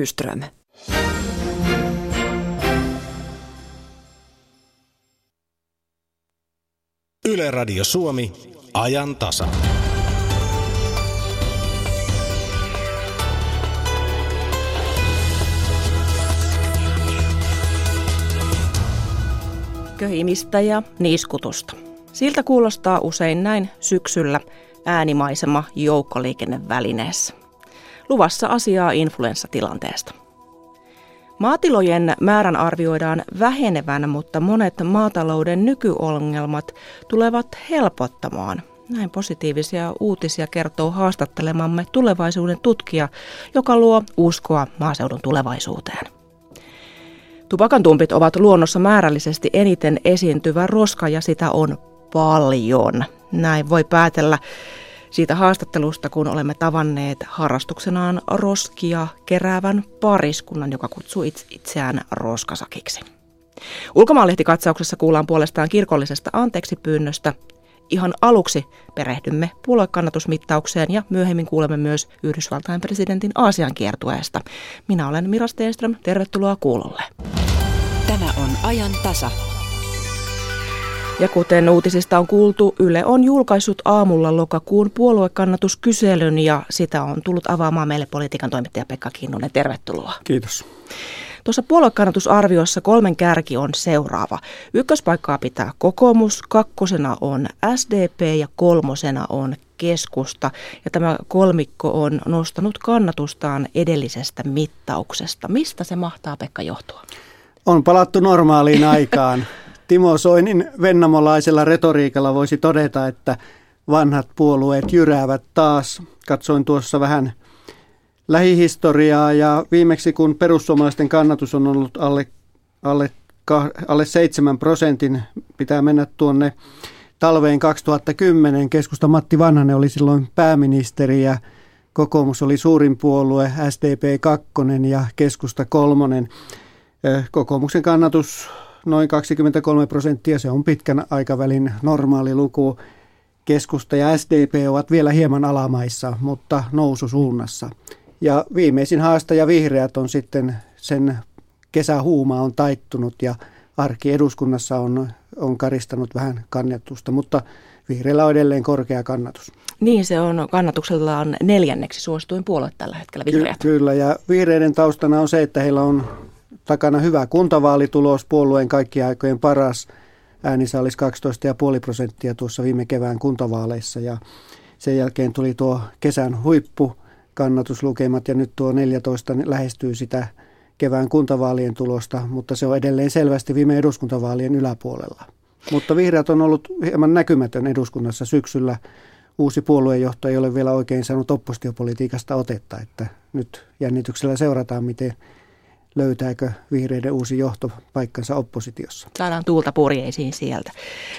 Nyström. Yle Radio Suomi, ajan tasa. Köhimistä ja niiskutusta. Siltä kuulostaa usein näin syksyllä äänimaisema joukkoliikennevälineessä. Luvassa asiaa influenssatilanteesta. Maatilojen määrän arvioidaan vähenevän, mutta monet maatalouden nykyongelmat tulevat helpottamaan. Näin positiivisia uutisia kertoo haastattelemamme tulevaisuuden tutkija, joka luo uskoa maaseudun tulevaisuuteen. Tupakantumpit ovat luonnossa määrällisesti eniten esiintyvä roska ja sitä on paljon. Näin voi päätellä siitä haastattelusta, kun olemme tavanneet harrastuksenaan roskia keräävän pariskunnan, joka kutsuu itseään roskasakiksi. Ulkomaanlehtikatsauksessa kuullaan puolestaan kirkollisesta anteeksipyynnöstä. Ihan aluksi perehdymme puoluekannatusmittaukseen ja myöhemmin kuulemme myös Yhdysvaltain presidentin Aasian kiertueesta. Minä olen Mira Steenström, tervetuloa kuulolle. Tämä on ajan tasa. Ja kuten uutisista on kuultu, Yle on julkaissut aamulla lokakuun puoluekannatuskyselyn ja sitä on tullut avaamaan meille politiikan toimittaja Pekka Kinnunen. Tervetuloa. Kiitos. Tuossa puoluekannatusarviossa kolmen kärki on seuraava. Ykköspaikkaa pitää kokoomus, kakkosena on SDP ja kolmosena on keskusta. Ja tämä kolmikko on nostanut kannatustaan edellisestä mittauksesta. Mistä se mahtaa Pekka johtua? On palattu normaaliin aikaan. Timo Soinin vennamolaisella retoriikalla voisi todeta, että vanhat puolueet jyräävät taas. Katsoin tuossa vähän lähihistoriaa ja viimeksi kun perussuomalaisten kannatus on ollut alle, alle, alle 7 prosentin, pitää mennä tuonne talveen 2010. Keskusta Matti Vanhanen oli silloin pääministeri ja kokoomus oli suurin puolue, SDP 2 ja keskusta kolmonen. Kokoomuksen kannatus noin 23 prosenttia, se on pitkän aikavälin normaali luku. Keskusta ja SDP ovat vielä hieman alamaissa, mutta noususuunnassa. Ja viimeisin haastaja vihreät on sitten sen kesähuuma on taittunut ja arki eduskunnassa on, on karistanut vähän kannatusta, mutta vihreillä on edelleen korkea kannatus. Niin, se on kannatuksellaan neljänneksi suosituin puolue tällä hetkellä, vihreät. Ky- kyllä, ja vihreiden taustana on se, että heillä on takana hyvä kuntavaalitulos, puolueen kaikkien aikojen paras. Äänisaalis 12,5 prosenttia tuossa viime kevään kuntavaaleissa ja sen jälkeen tuli tuo kesän huippu kannatuslukemat ja nyt tuo 14 lähestyy sitä kevään kuntavaalien tulosta, mutta se on edelleen selvästi viime eduskuntavaalien yläpuolella. Mutta vihreät on ollut hieman näkymätön eduskunnassa syksyllä. Uusi puoluejohto ei ole vielä oikein saanut oppostiopolitiikasta otetta, että nyt jännityksellä seurataan, miten löytääkö vihreiden uusi johto paikkansa oppositiossa. Saadaan tuulta purjeisiin sieltä.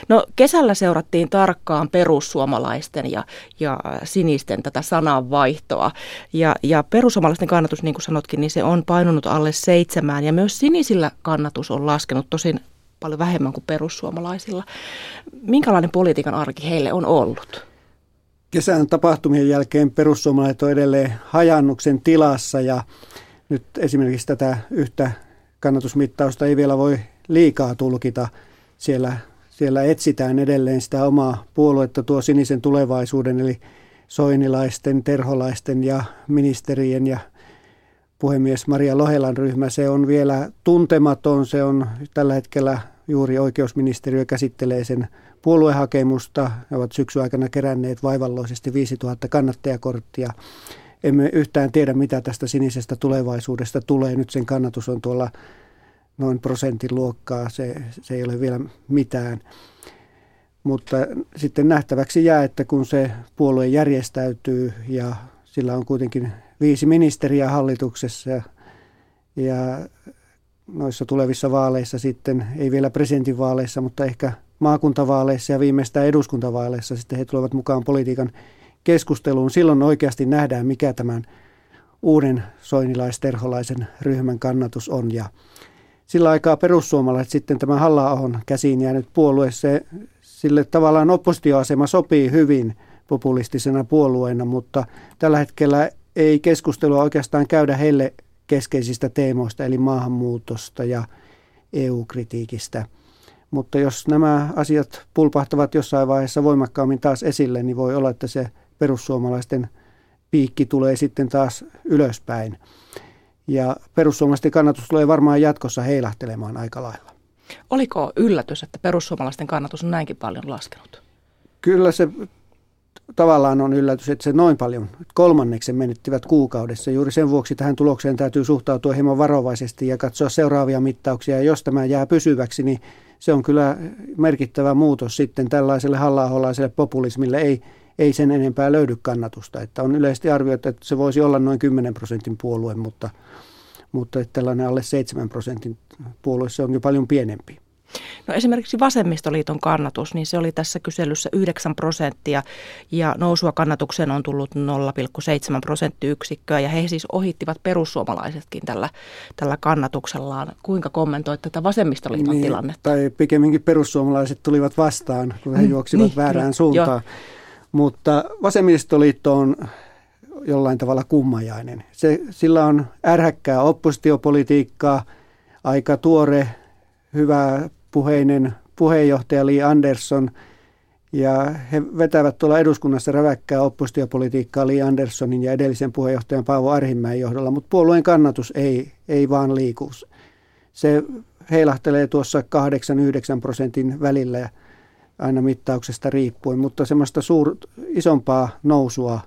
No kesällä seurattiin tarkkaan perussuomalaisten ja, ja sinisten tätä sananvaihtoa. Ja, ja perussuomalaisten kannatus, niin kuin sanotkin, niin se on painunut alle seitsemään. Ja myös sinisillä kannatus on laskenut tosin paljon vähemmän kuin perussuomalaisilla. Minkälainen politiikan arki heille on ollut? Kesän tapahtumien jälkeen perussuomalaiset on edelleen hajannuksen tilassa ja nyt esimerkiksi tätä yhtä kannatusmittausta ei vielä voi liikaa tulkita. Siellä, siellä etsitään edelleen sitä omaa puoluetta tuo sinisen tulevaisuuden, eli soinilaisten, terholaisten ja ministerien ja puhemies Maria Lohelan ryhmä. Se on vielä tuntematon, se on tällä hetkellä juuri oikeusministeriö käsittelee sen puoluehakemusta. He ovat syksyn aikana keränneet vaivalloisesti 5000 kannattajakorttia emme yhtään tiedä, mitä tästä sinisestä tulevaisuudesta tulee. Nyt sen kannatus on tuolla noin prosentin luokkaa, se, se ei ole vielä mitään. Mutta sitten nähtäväksi jää, että kun se puolue järjestäytyy ja sillä on kuitenkin viisi ministeriä hallituksessa ja, noissa tulevissa vaaleissa sitten, ei vielä presidentinvaaleissa, mutta ehkä maakuntavaaleissa ja viimeistään eduskuntavaaleissa sitten he tulevat mukaan politiikan keskusteluun. Silloin oikeasti nähdään, mikä tämän uuden soinilaisterholaisen ryhmän kannatus on. Ja sillä aikaa perussuomalaiset sitten tämä halla käsiin jäänyt puolue, se, sille tavallaan oppositioasema sopii hyvin populistisena puolueena, mutta tällä hetkellä ei keskustelua oikeastaan käydä heille keskeisistä teemoista, eli maahanmuutosta ja EU-kritiikistä. Mutta jos nämä asiat pulpahtavat jossain vaiheessa voimakkaammin taas esille, niin voi olla, että se perussuomalaisten piikki tulee sitten taas ylöspäin. Ja perussuomalaisten kannatus tulee varmaan jatkossa heilahtelemaan aika lailla. Oliko yllätys, että perussuomalaisten kannatus on näinkin paljon laskenut? Kyllä se tavallaan on yllätys, että se noin paljon kolmanneksen menettivät kuukaudessa. Juuri sen vuoksi tähän tulokseen täytyy suhtautua hieman varovaisesti ja katsoa seuraavia mittauksia. Ja jos tämä jää pysyväksi, niin se on kyllä merkittävä muutos sitten tällaiselle halla populismille. Ei, ei sen enempää löydy kannatusta. Että on yleisesti arvioitu, että se voisi olla noin 10 prosentin puolue, mutta, mutta että tällainen alle 7 prosentin puolue se on jo paljon pienempi. No esimerkiksi Vasemmistoliiton kannatus, niin se oli tässä kyselyssä 9 prosenttia ja nousua kannatukseen on tullut 0,7 prosenttiyksikköä ja he siis ohittivat perussuomalaisetkin tällä, tällä kannatuksellaan. Kuinka kommentoit tätä Vasemmistoliiton niin, tilannetta? Tai pikemminkin perussuomalaiset tulivat vastaan, kun he juoksivat niin, väärään kyllä, suuntaan. Jo. Mutta Vasemmistoliitto on jollain tavalla kummajainen. Se, sillä on ärhäkkää oppositiopolitiikkaa, aika tuore, hyvä puheinen puheenjohtaja Lee Anderson ja he vetävät tuolla eduskunnassa räväkkää oppositiopolitiikkaa Lee Andersonin ja edellisen puheenjohtajan Paavo Arhimäen johdolla, mutta puolueen kannatus ei, ei vaan liiku. Se heilahtelee tuossa 8-9 prosentin välillä aina mittauksesta riippuen, mutta semmoista suur, isompaa nousua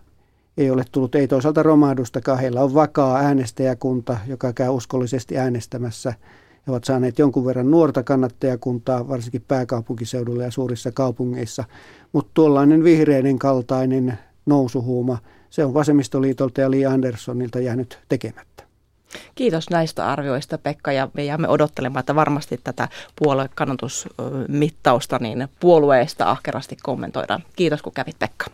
ei ole tullut, ei toisaalta romahdustakaan. Heillä on vakaa äänestäjäkunta, joka käy uskollisesti äänestämässä – he ovat saaneet jonkun verran nuorta kannattajakuntaa, varsinkin pääkaupunkiseudulla ja suurissa kaupungeissa. Mutta tuollainen vihreiden kaltainen nousuhuuma, se on vasemmistoliitolta ja Li Anderssonilta jäänyt tekemättä. Kiitos näistä arvioista Pekka ja me jäämme odottelemaan, että varmasti tätä puoluekannatusmittausta niin puolueesta ahkerasti kommentoidaan. Kiitos kun kävit Pekka.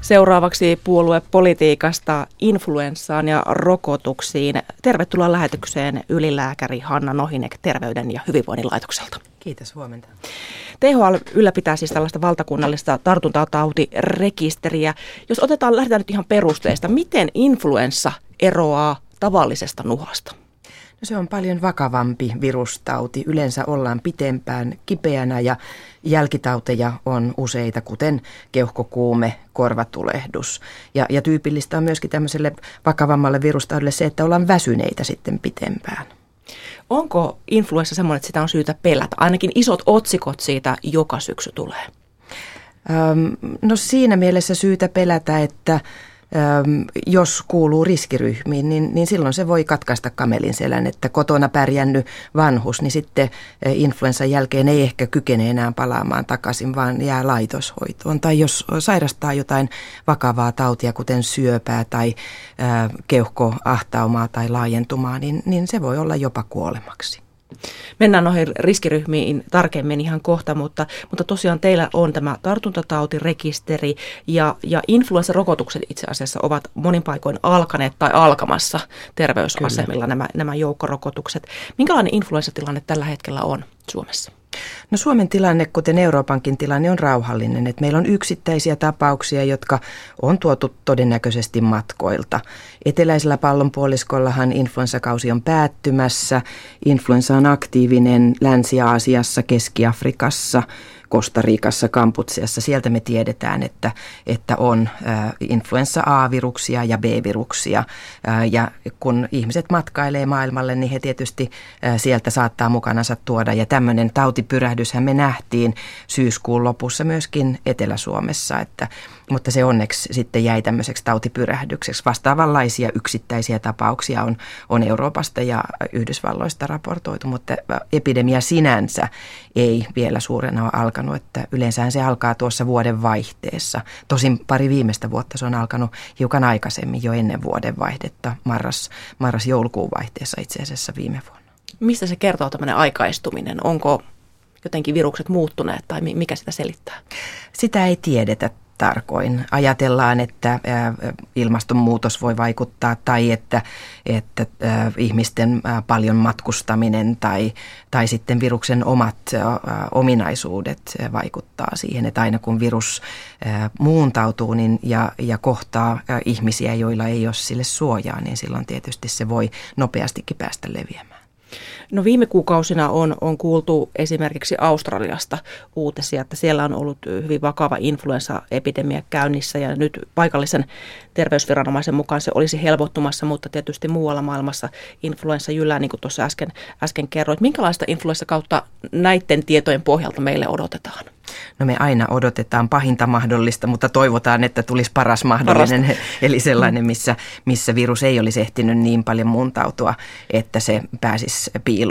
Seuraavaksi puoluepolitiikasta influenssaan ja rokotuksiin. Tervetuloa lähetykseen ylilääkäri Hanna Nohinek Terveyden ja hyvinvoinnin laitokselta. Kiitos, huomenta. THL ylläpitää siis tällaista valtakunnallista tartuntatautirekisteriä. Jos otetaan, lähdetään nyt ihan perusteista, miten influenssa eroaa tavallisesta nuhasta? No se on paljon vakavampi virustauti. Yleensä ollaan pitempään kipeänä ja jälkitauteja on useita, kuten keuhkokuume, korvatulehdus. Ja, ja tyypillistä on myöskin tämmöiselle vakavammalle virustaudille se, että ollaan väsyneitä sitten pitempään. Onko influenssa semmoinen, että sitä on syytä pelätä? Ainakin isot otsikot siitä joka syksy tulee. Öm, no siinä mielessä syytä pelätä, että jos kuuluu riskiryhmiin, niin, niin silloin se voi katkaista kamelin selän, että kotona pärjännyt vanhus, niin sitten influenssan jälkeen ei ehkä kykene enää palaamaan takaisin, vaan jää laitoshoitoon. Tai jos sairastaa jotain vakavaa tautia, kuten syöpää tai keuhkoahtaumaa tai laajentumaa, niin, niin se voi olla jopa kuolemaksi. Mennään noihin riskiryhmiin tarkemmin ihan kohta, mutta, mutta tosiaan teillä on tämä tartuntatautirekisteri ja, ja influenssarokotukset itse asiassa ovat monin paikoin alkaneet tai alkamassa terveysasemilla nämä, nämä joukkorokotukset. Minkälainen influenssatilanne tällä hetkellä on Suomessa? No Suomen tilanne, kuten Euroopankin tilanne, on rauhallinen. Että meillä on yksittäisiä tapauksia, jotka on tuotu todennäköisesti matkoilta. Eteläisellä pallonpuoliskollahan influenssakausi on päättymässä. Influenssa on aktiivinen Länsi-Aasiassa, Keski-Afrikassa – Kostarikassa, Kamputsiassa. Sieltä me tiedetään, että, että on influenssa A-viruksia ja B-viruksia. Ja kun ihmiset matkailee maailmalle, niin he tietysti sieltä saattaa mukanansa tuoda. Ja tämmöinen tautipyrähdyshän me nähtiin syyskuun lopussa myöskin Etelä-Suomessa, että mutta se onneksi sitten jäi tämmöiseksi tautipyrähdykseksi. Vastaavanlaisia yksittäisiä tapauksia on, on Euroopasta ja Yhdysvalloista raportoitu, mutta epidemia sinänsä ei vielä suurena ole alkanut, että yleensä se alkaa tuossa vuoden vaihteessa. Tosin pari viimeistä vuotta se on alkanut hiukan aikaisemmin jo ennen vuoden vaihdetta, marras, marras-joulukuun vaihteessa itse asiassa viime vuonna. Mistä se kertoo tämmöinen aikaistuminen? Onko jotenkin virukset muuttuneet tai mikä sitä selittää? Sitä ei tiedetä tarkoin. Ajatellaan, että ilmastonmuutos voi vaikuttaa tai että, että ihmisten paljon matkustaminen tai, tai sitten viruksen omat ominaisuudet vaikuttaa siihen, että aina kun virus muuntautuu niin ja, ja kohtaa ihmisiä, joilla ei ole sille suojaa, niin silloin tietysti se voi nopeastikin päästä leviämään. No viime kuukausina on, on kuultu esimerkiksi Australiasta uutisia, että siellä on ollut hyvin vakava influenssaepidemia käynnissä ja nyt paikallisen terveysviranomaisen mukaan se olisi helpottumassa, mutta tietysti muualla maailmassa influenssa jyllää, niin kuin tuossa äsken, äsken kerroit. Minkälaista influenssa kautta näiden tietojen pohjalta meille odotetaan? No me aina odotetaan pahinta mahdollista, mutta toivotaan, että tulisi paras mahdollinen, Parasta. eli sellainen, missä, missä virus ei olisi ehtinyt niin paljon muuntautua, että se pääsisi piiloon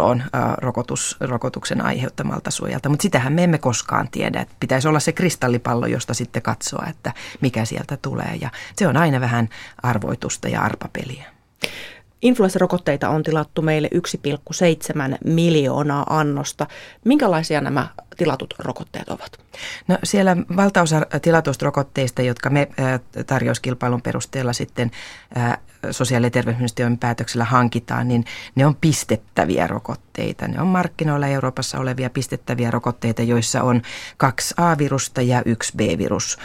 rokotus, rokotuksen aiheuttamalta suojalta. Mutta sitähän me emme koskaan tiedä. Että pitäisi olla se kristallipallo, josta sitten katsoa, että mikä sieltä tulee. Ja se on aina vähän arvoitusta ja arpapeliä. Influenssarokotteita on tilattu meille 1,7 miljoonaa annosta. Minkälaisia nämä tilatut rokotteet ovat? No siellä valtaosa tilatuista rokotteista, jotka me tarjouskilpailun perusteella sitten sosiaali- ja terveysministeriön päätöksellä hankitaan, niin ne on pistettäviä rokotteita. Ne on markkinoilla Euroopassa olevia pistettäviä rokotteita, joissa on kaksi A-virusta ja yksi B-virus.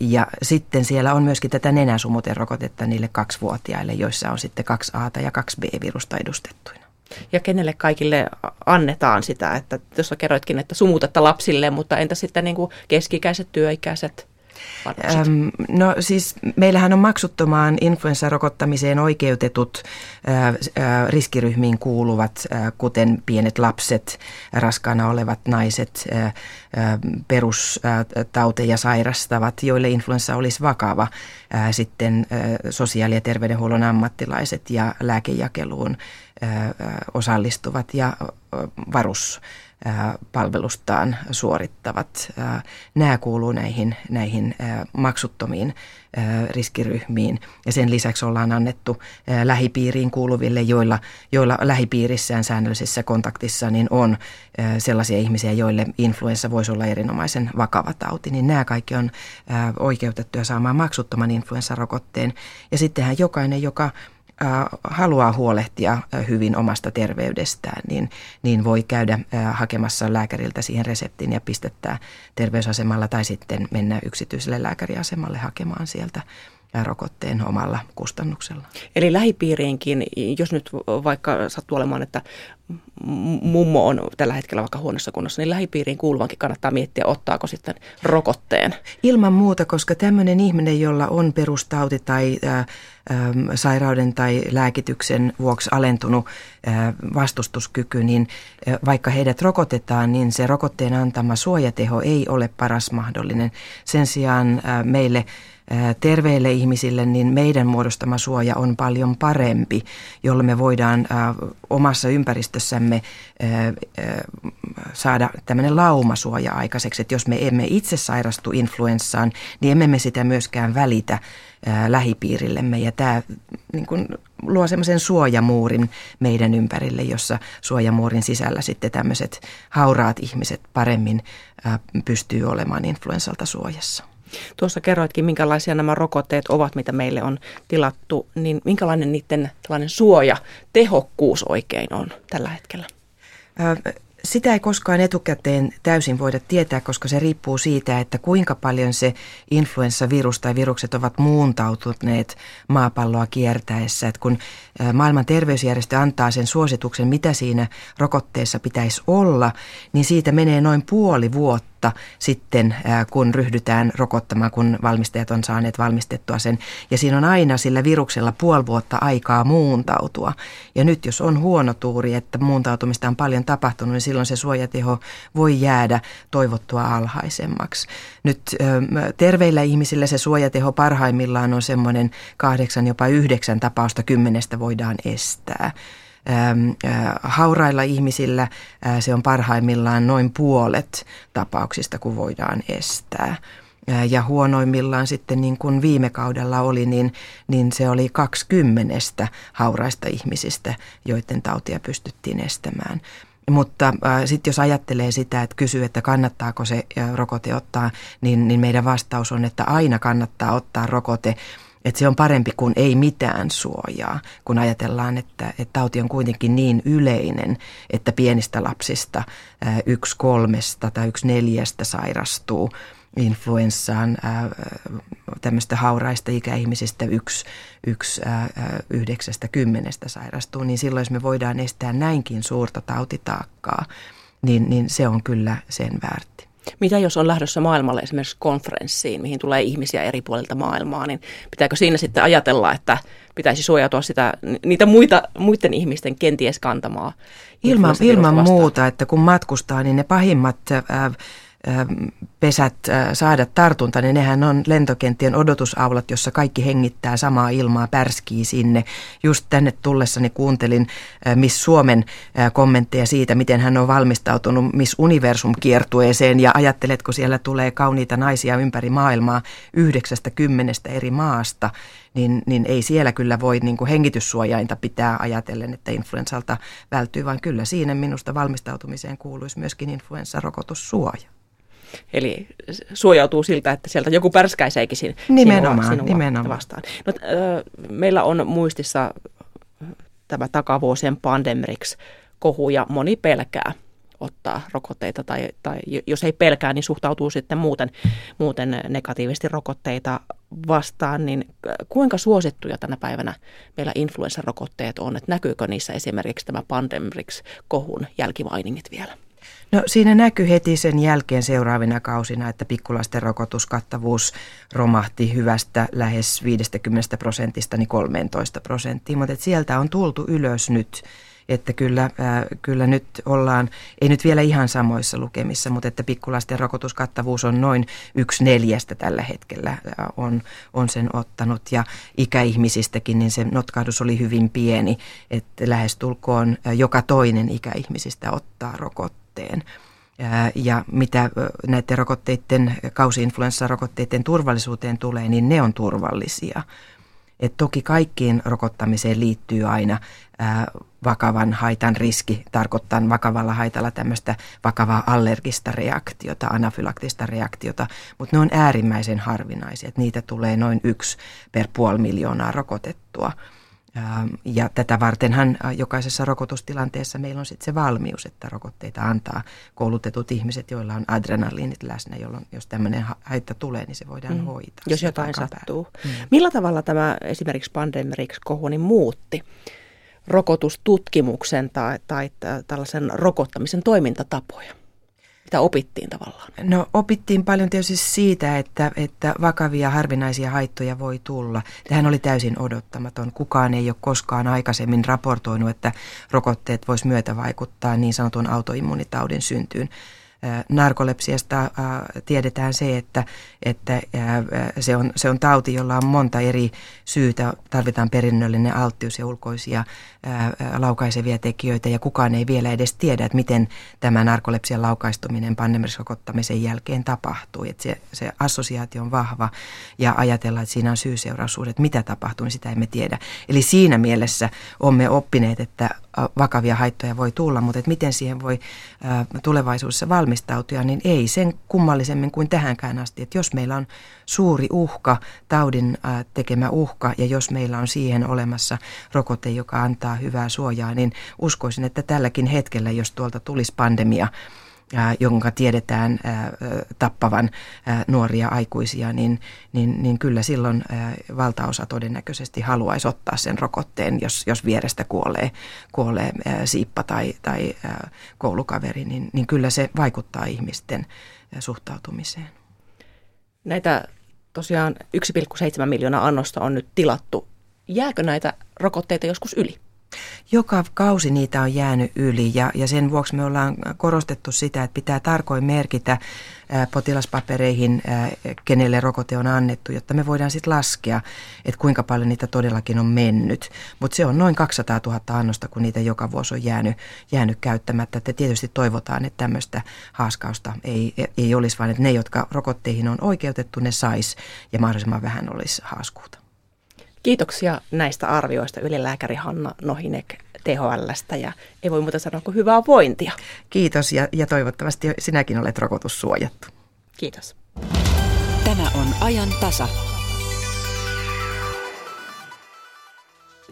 Ja sitten siellä on myöskin tätä nenäsumuterokotetta niille kaksivuotiaille, joissa on sitten kaksi A- ja kaksi B-virusta edustettuina ja kenelle kaikille annetaan sitä, että tuossa kerroitkin, että sumutetta lapsille, mutta entä sitten niin kuin keskikäiset, työikäiset? Ähm, no siis meillähän on maksuttomaan influenssarokottamiseen oikeutetut äh, äh, riskiryhmiin kuuluvat, äh, kuten pienet lapset, raskaana olevat naiset, äh, äh, perustauteja sairastavat, joille influenssa olisi vakava, äh, sitten äh, sosiaali- ja terveydenhuollon ammattilaiset ja lääkejakeluun osallistuvat ja varuspalvelustaan suorittavat. Nämä kuuluu näihin, näihin maksuttomiin riskiryhmiin ja sen lisäksi ollaan annettu lähipiiriin kuuluville, joilla, joilla lähipiirissään säännöllisessä kontaktissa niin on sellaisia ihmisiä, joille influenssa voisi olla erinomaisen vakava tauti, niin nämä kaikki on oikeutettuja saamaan maksuttoman influenssarokotteen. Ja sittenhän jokainen, joka haluaa huolehtia hyvin omasta terveydestään, niin, niin voi käydä hakemassa lääkäriltä siihen reseptin ja pistettää terveysasemalla tai sitten mennä yksityiselle lääkäriasemalle hakemaan sieltä rokotteen omalla kustannuksella. Eli lähipiiriinkin, jos nyt vaikka sattuu olemaan, että mummo on tällä hetkellä vaikka huonossa kunnossa, niin lähipiiriin kuuluvankin kannattaa miettiä, ottaako sitten rokotteen. Ilman muuta, koska tämmöinen ihminen, jolla on perustauti tai ä, sairauden tai lääkityksen vuoksi alentunut vastustuskyky, niin vaikka heidät rokotetaan, niin se rokotteen antama suojateho ei ole paras mahdollinen. Sen sijaan meille terveille ihmisille, niin meidän muodostama suoja on paljon parempi, jolloin me voidaan omassa ympäristössämme saada tämmöinen laumasuoja aikaiseksi, että jos me emme itse sairastu influenssaan, niin emme me sitä myöskään välitä lähipiirillemme ja tämä niin kuin, luo semmoisen suojamuurin meidän ympärille, jossa suojamuurin sisällä sitten tämmöiset hauraat ihmiset paremmin pystyy olemaan influenssalta suojassa. Tuossa kerroitkin, minkälaisia nämä rokotteet ovat, mitä meille on tilattu, niin minkälainen niiden tällainen suoja, tehokkuus oikein on tällä hetkellä? Sitä ei koskaan etukäteen täysin voida tietää, koska se riippuu siitä, että kuinka paljon se influenssavirus tai virukset ovat muuntautuneet maapalloa kiertäessä. Että kun maailman terveysjärjestö antaa sen suosituksen, mitä siinä rokotteessa pitäisi olla, niin siitä menee noin puoli vuotta vuotta sitten, kun ryhdytään rokottamaan, kun valmistajat on saaneet valmistettua sen. Ja siinä on aina sillä viruksella puoli vuotta aikaa muuntautua. Ja nyt jos on huono tuuri, että muuntautumista on paljon tapahtunut, niin silloin se suojateho voi jäädä toivottua alhaisemmaksi. Nyt terveillä ihmisillä se suojateho parhaimmillaan on semmoinen kahdeksan, jopa yhdeksän tapausta kymmenestä voidaan estää. Haurailla ihmisillä se on parhaimmillaan noin puolet tapauksista, kun voidaan estää. Ja huonoimmillaan sitten niin kuin viime kaudella oli, niin, niin se oli 20 hauraista ihmisistä, joiden tautia pystyttiin estämään. Mutta äh, sitten jos ajattelee sitä, että kysyy, että kannattaako se äh, rokote ottaa, niin, niin meidän vastaus on, että aina kannattaa ottaa rokote. Että se on parempi kuin ei mitään suojaa, kun ajatellaan, että, että tauti on kuitenkin niin yleinen, että pienistä lapsista äh, yksi kolmesta tai yksi neljästä sairastuu influenssaan tämmöistä hauraista ikäihmisistä yksi, yksi ää, yhdeksästä kymmenestä sairastuu, niin silloin jos me voidaan estää näinkin suurta tautitaakkaa, niin, niin se on kyllä sen väärti. Mitä jos on lähdössä maailmalle esimerkiksi konferenssiin, mihin tulee ihmisiä eri puolilta maailmaa, niin pitääkö siinä sitten ajatella, että pitäisi suojautua sitä, niitä muita, muiden ihmisten kenties kantamaa? Ilman, ilman muuta, että kun matkustaa, niin ne pahimmat... Ää, pesät saada tartunta, niin nehän on lentokenttien odotusaulat, jossa kaikki hengittää samaa ilmaa, pärskii sinne. Just tänne tullessani kuuntelin Miss Suomen kommentteja siitä, miten hän on valmistautunut Miss Universum kiertueeseen ja ajatteletko siellä tulee kauniita naisia ympäri maailmaa yhdeksästä kymmenestä eri maasta, niin, niin ei siellä kyllä voi niin kuin hengityssuojainta pitää ajatellen, että influensalta välttyy, vaan kyllä siinä minusta valmistautumiseen kuuluisi myöskin influenssarokotussuoja. Eli suojautuu siltä, että sieltä joku pärskäiseekin sin, nimenomaan, sinua, nimenomaan. vastaan. No, äh, meillä on muistissa tämä takavuosien pandemrix kohu ja moni pelkää ottaa rokotteita tai, tai jos ei pelkää, niin suhtautuu sitten muuten, muuten negatiivisesti rokotteita vastaan, niin kuinka suosittuja tänä päivänä meillä influenssarokotteet on, että näkyykö niissä esimerkiksi tämä Pandemrix-kohun jälkimainingit vielä? No siinä näkyy heti sen jälkeen seuraavina kausina, että pikkulasten rokotuskattavuus romahti hyvästä lähes 50 prosentista niin 13 prosenttiin, mutta sieltä on tultu ylös nyt että kyllä, äh, kyllä nyt ollaan, ei nyt vielä ihan samoissa lukemissa, mutta että pikkulasten rokotuskattavuus on noin yksi neljästä tällä hetkellä äh, on, on sen ottanut ja ikäihmisistäkin niin se notkahdus oli hyvin pieni, että lähestulkoon äh, joka toinen ikäihmisistä ottaa rokotteen. Ja mitä näiden rokotteiden, kausi-influenssarokotteiden turvallisuuteen tulee, niin ne on turvallisia. Et toki kaikkiin rokottamiseen liittyy aina vakavan haitan riski, tarkoittaa vakavalla haitalla tämmöistä vakavaa allergista reaktiota, anafylaktista reaktiota, mutta ne on äärimmäisen harvinaisia. Et niitä tulee noin yksi per puoli miljoonaa rokotettua. Ja tätä vartenhan jokaisessa rokotustilanteessa meillä on sitten se valmius, että rokotteita antaa koulutetut ihmiset, joilla on adrenaliinit läsnä, jolloin jos tämmöinen haitta tulee, niin se voidaan mm. hoitaa. Jos jotain sattuu. Mm. Millä tavalla tämä esimerkiksi Pandemrix-kohu niin muutti rokotustutkimuksen tai, tai tällaisen rokottamisen toimintatapoja? Mitä opittiin tavallaan? No opittiin paljon tietysti siitä, että, että vakavia harvinaisia haittoja voi tulla. Tähän oli täysin odottamaton. Kukaan ei ole koskaan aikaisemmin raportoinut, että rokotteet vois myötä vaikuttaa niin sanotun autoimmunitaudin syntyyn narkolepsiasta tiedetään se, että, että se, on, se on tauti, jolla on monta eri syytä. Tarvitaan perinnöllinen alttius ja ulkoisia laukaisevia tekijöitä ja kukaan ei vielä edes tiedä, että miten tämä narkolepsian laukaistuminen pandemirisrokottamisen jälkeen tapahtuu. Että se, se assosiaatio on vahva ja ajatellaan, että siinä on syy-seuraussuhde, mitä tapahtuu, niin sitä emme tiedä. Eli siinä mielessä olemme oppineet, että vakavia haittoja voi tulla, mutta että miten siihen voi tulevaisuudessa valmistautua, niin ei sen kummallisemmin kuin tähänkään asti. Että jos meillä on suuri uhka, taudin tekemä uhka, ja jos meillä on siihen olemassa rokote, joka antaa hyvää suojaa, niin uskoisin, että tälläkin hetkellä, jos tuolta tulisi pandemia, jonka tiedetään tappavan nuoria aikuisia, niin, niin, niin kyllä silloin valtaosa todennäköisesti haluaisi ottaa sen rokotteen, jos, jos vierestä kuolee, kuolee siippa tai, tai koulukaveri, niin, niin kyllä se vaikuttaa ihmisten suhtautumiseen. Näitä tosiaan 1,7 miljoonaa annosta on nyt tilattu. Jääkö näitä rokotteita joskus yli? Joka kausi niitä on jäänyt yli ja, ja sen vuoksi me ollaan korostettu sitä, että pitää tarkoin merkitä ää, potilaspapereihin, ää, kenelle rokote on annettu, jotta me voidaan sitten laskea, että kuinka paljon niitä todellakin on mennyt. Mutta se on noin 200 000 annosta, kun niitä joka vuosi on jäänyt, jäänyt käyttämättä. Että tietysti toivotaan, että tämmöistä haaskausta ei, ei olisi, vaan että ne, jotka rokotteihin on oikeutettu, ne sais ja mahdollisimman vähän olisi haaskuuta. Kiitoksia näistä arvioista ylilääkäri Hanna Nohinek THLstä ja ei voi muuta sanoa kuin hyvää vointia. Kiitos ja, ja toivottavasti sinäkin olet rokotussuojattu. Kiitos. Tämä on ajan tasa.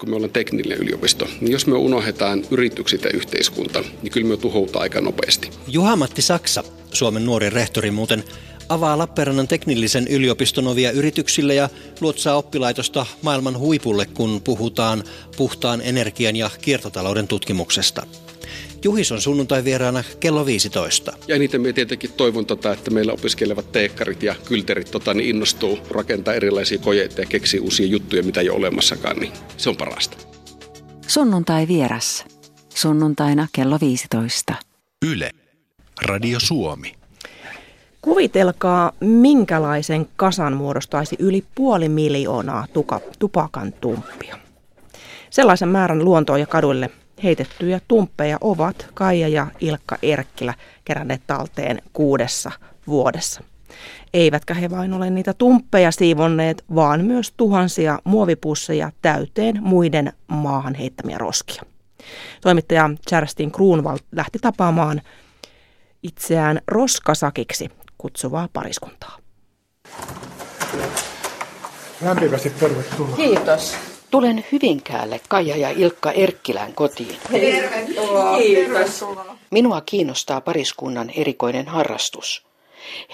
kun me ollaan teknillinen yliopisto, niin jos me unohdetaan yritykset ja yhteiskunta, niin kyllä me tuhoutaan aika nopeasti. Juha-Matti Saksa, Suomen nuori rehtori muuten, avaa Lappeenrannan teknillisen yliopiston ovia yrityksille ja luotsaa oppilaitosta maailman huipulle, kun puhutaan puhtaan energian ja kiertotalouden tutkimuksesta. Juhis on sunnuntai vieraana kello 15. Ja eniten me tietenkin toivon tota, että meillä opiskelevat teekkarit ja kylterit tota, niin innostuu rakentaa erilaisia kojeita ja keksiä uusia juttuja, mitä ei ole olemassakaan, niin se on parasta. Sunnuntai vieras. Sunnuntaina kello 15. Yle. Radio Suomi. Kuvitelkaa, minkälaisen kasan muodostaisi yli puoli miljoonaa tuka, tupakan tumppia. Sellaisen määrän luontoon ja kaduille heitettyjä tumppeja ovat Kaija ja Ilkka Erkkilä keränneet talteen kuudessa vuodessa. Eivätkä he vain ole niitä tumppeja siivonneet, vaan myös tuhansia muovipusseja täyteen muiden maahan heittämiä roskia. Toimittaja Charlestin Kruunvald lähti tapaamaan itseään roskasakiksi kutsuvaa pariskuntaa. Lämpimästi tervetuloa. Kiitos. Tulen Hyvinkäälle Kaija ja Ilkka Erkkilän kotiin. Tervetuloa. Kiitos. Minua kiinnostaa pariskunnan erikoinen harrastus.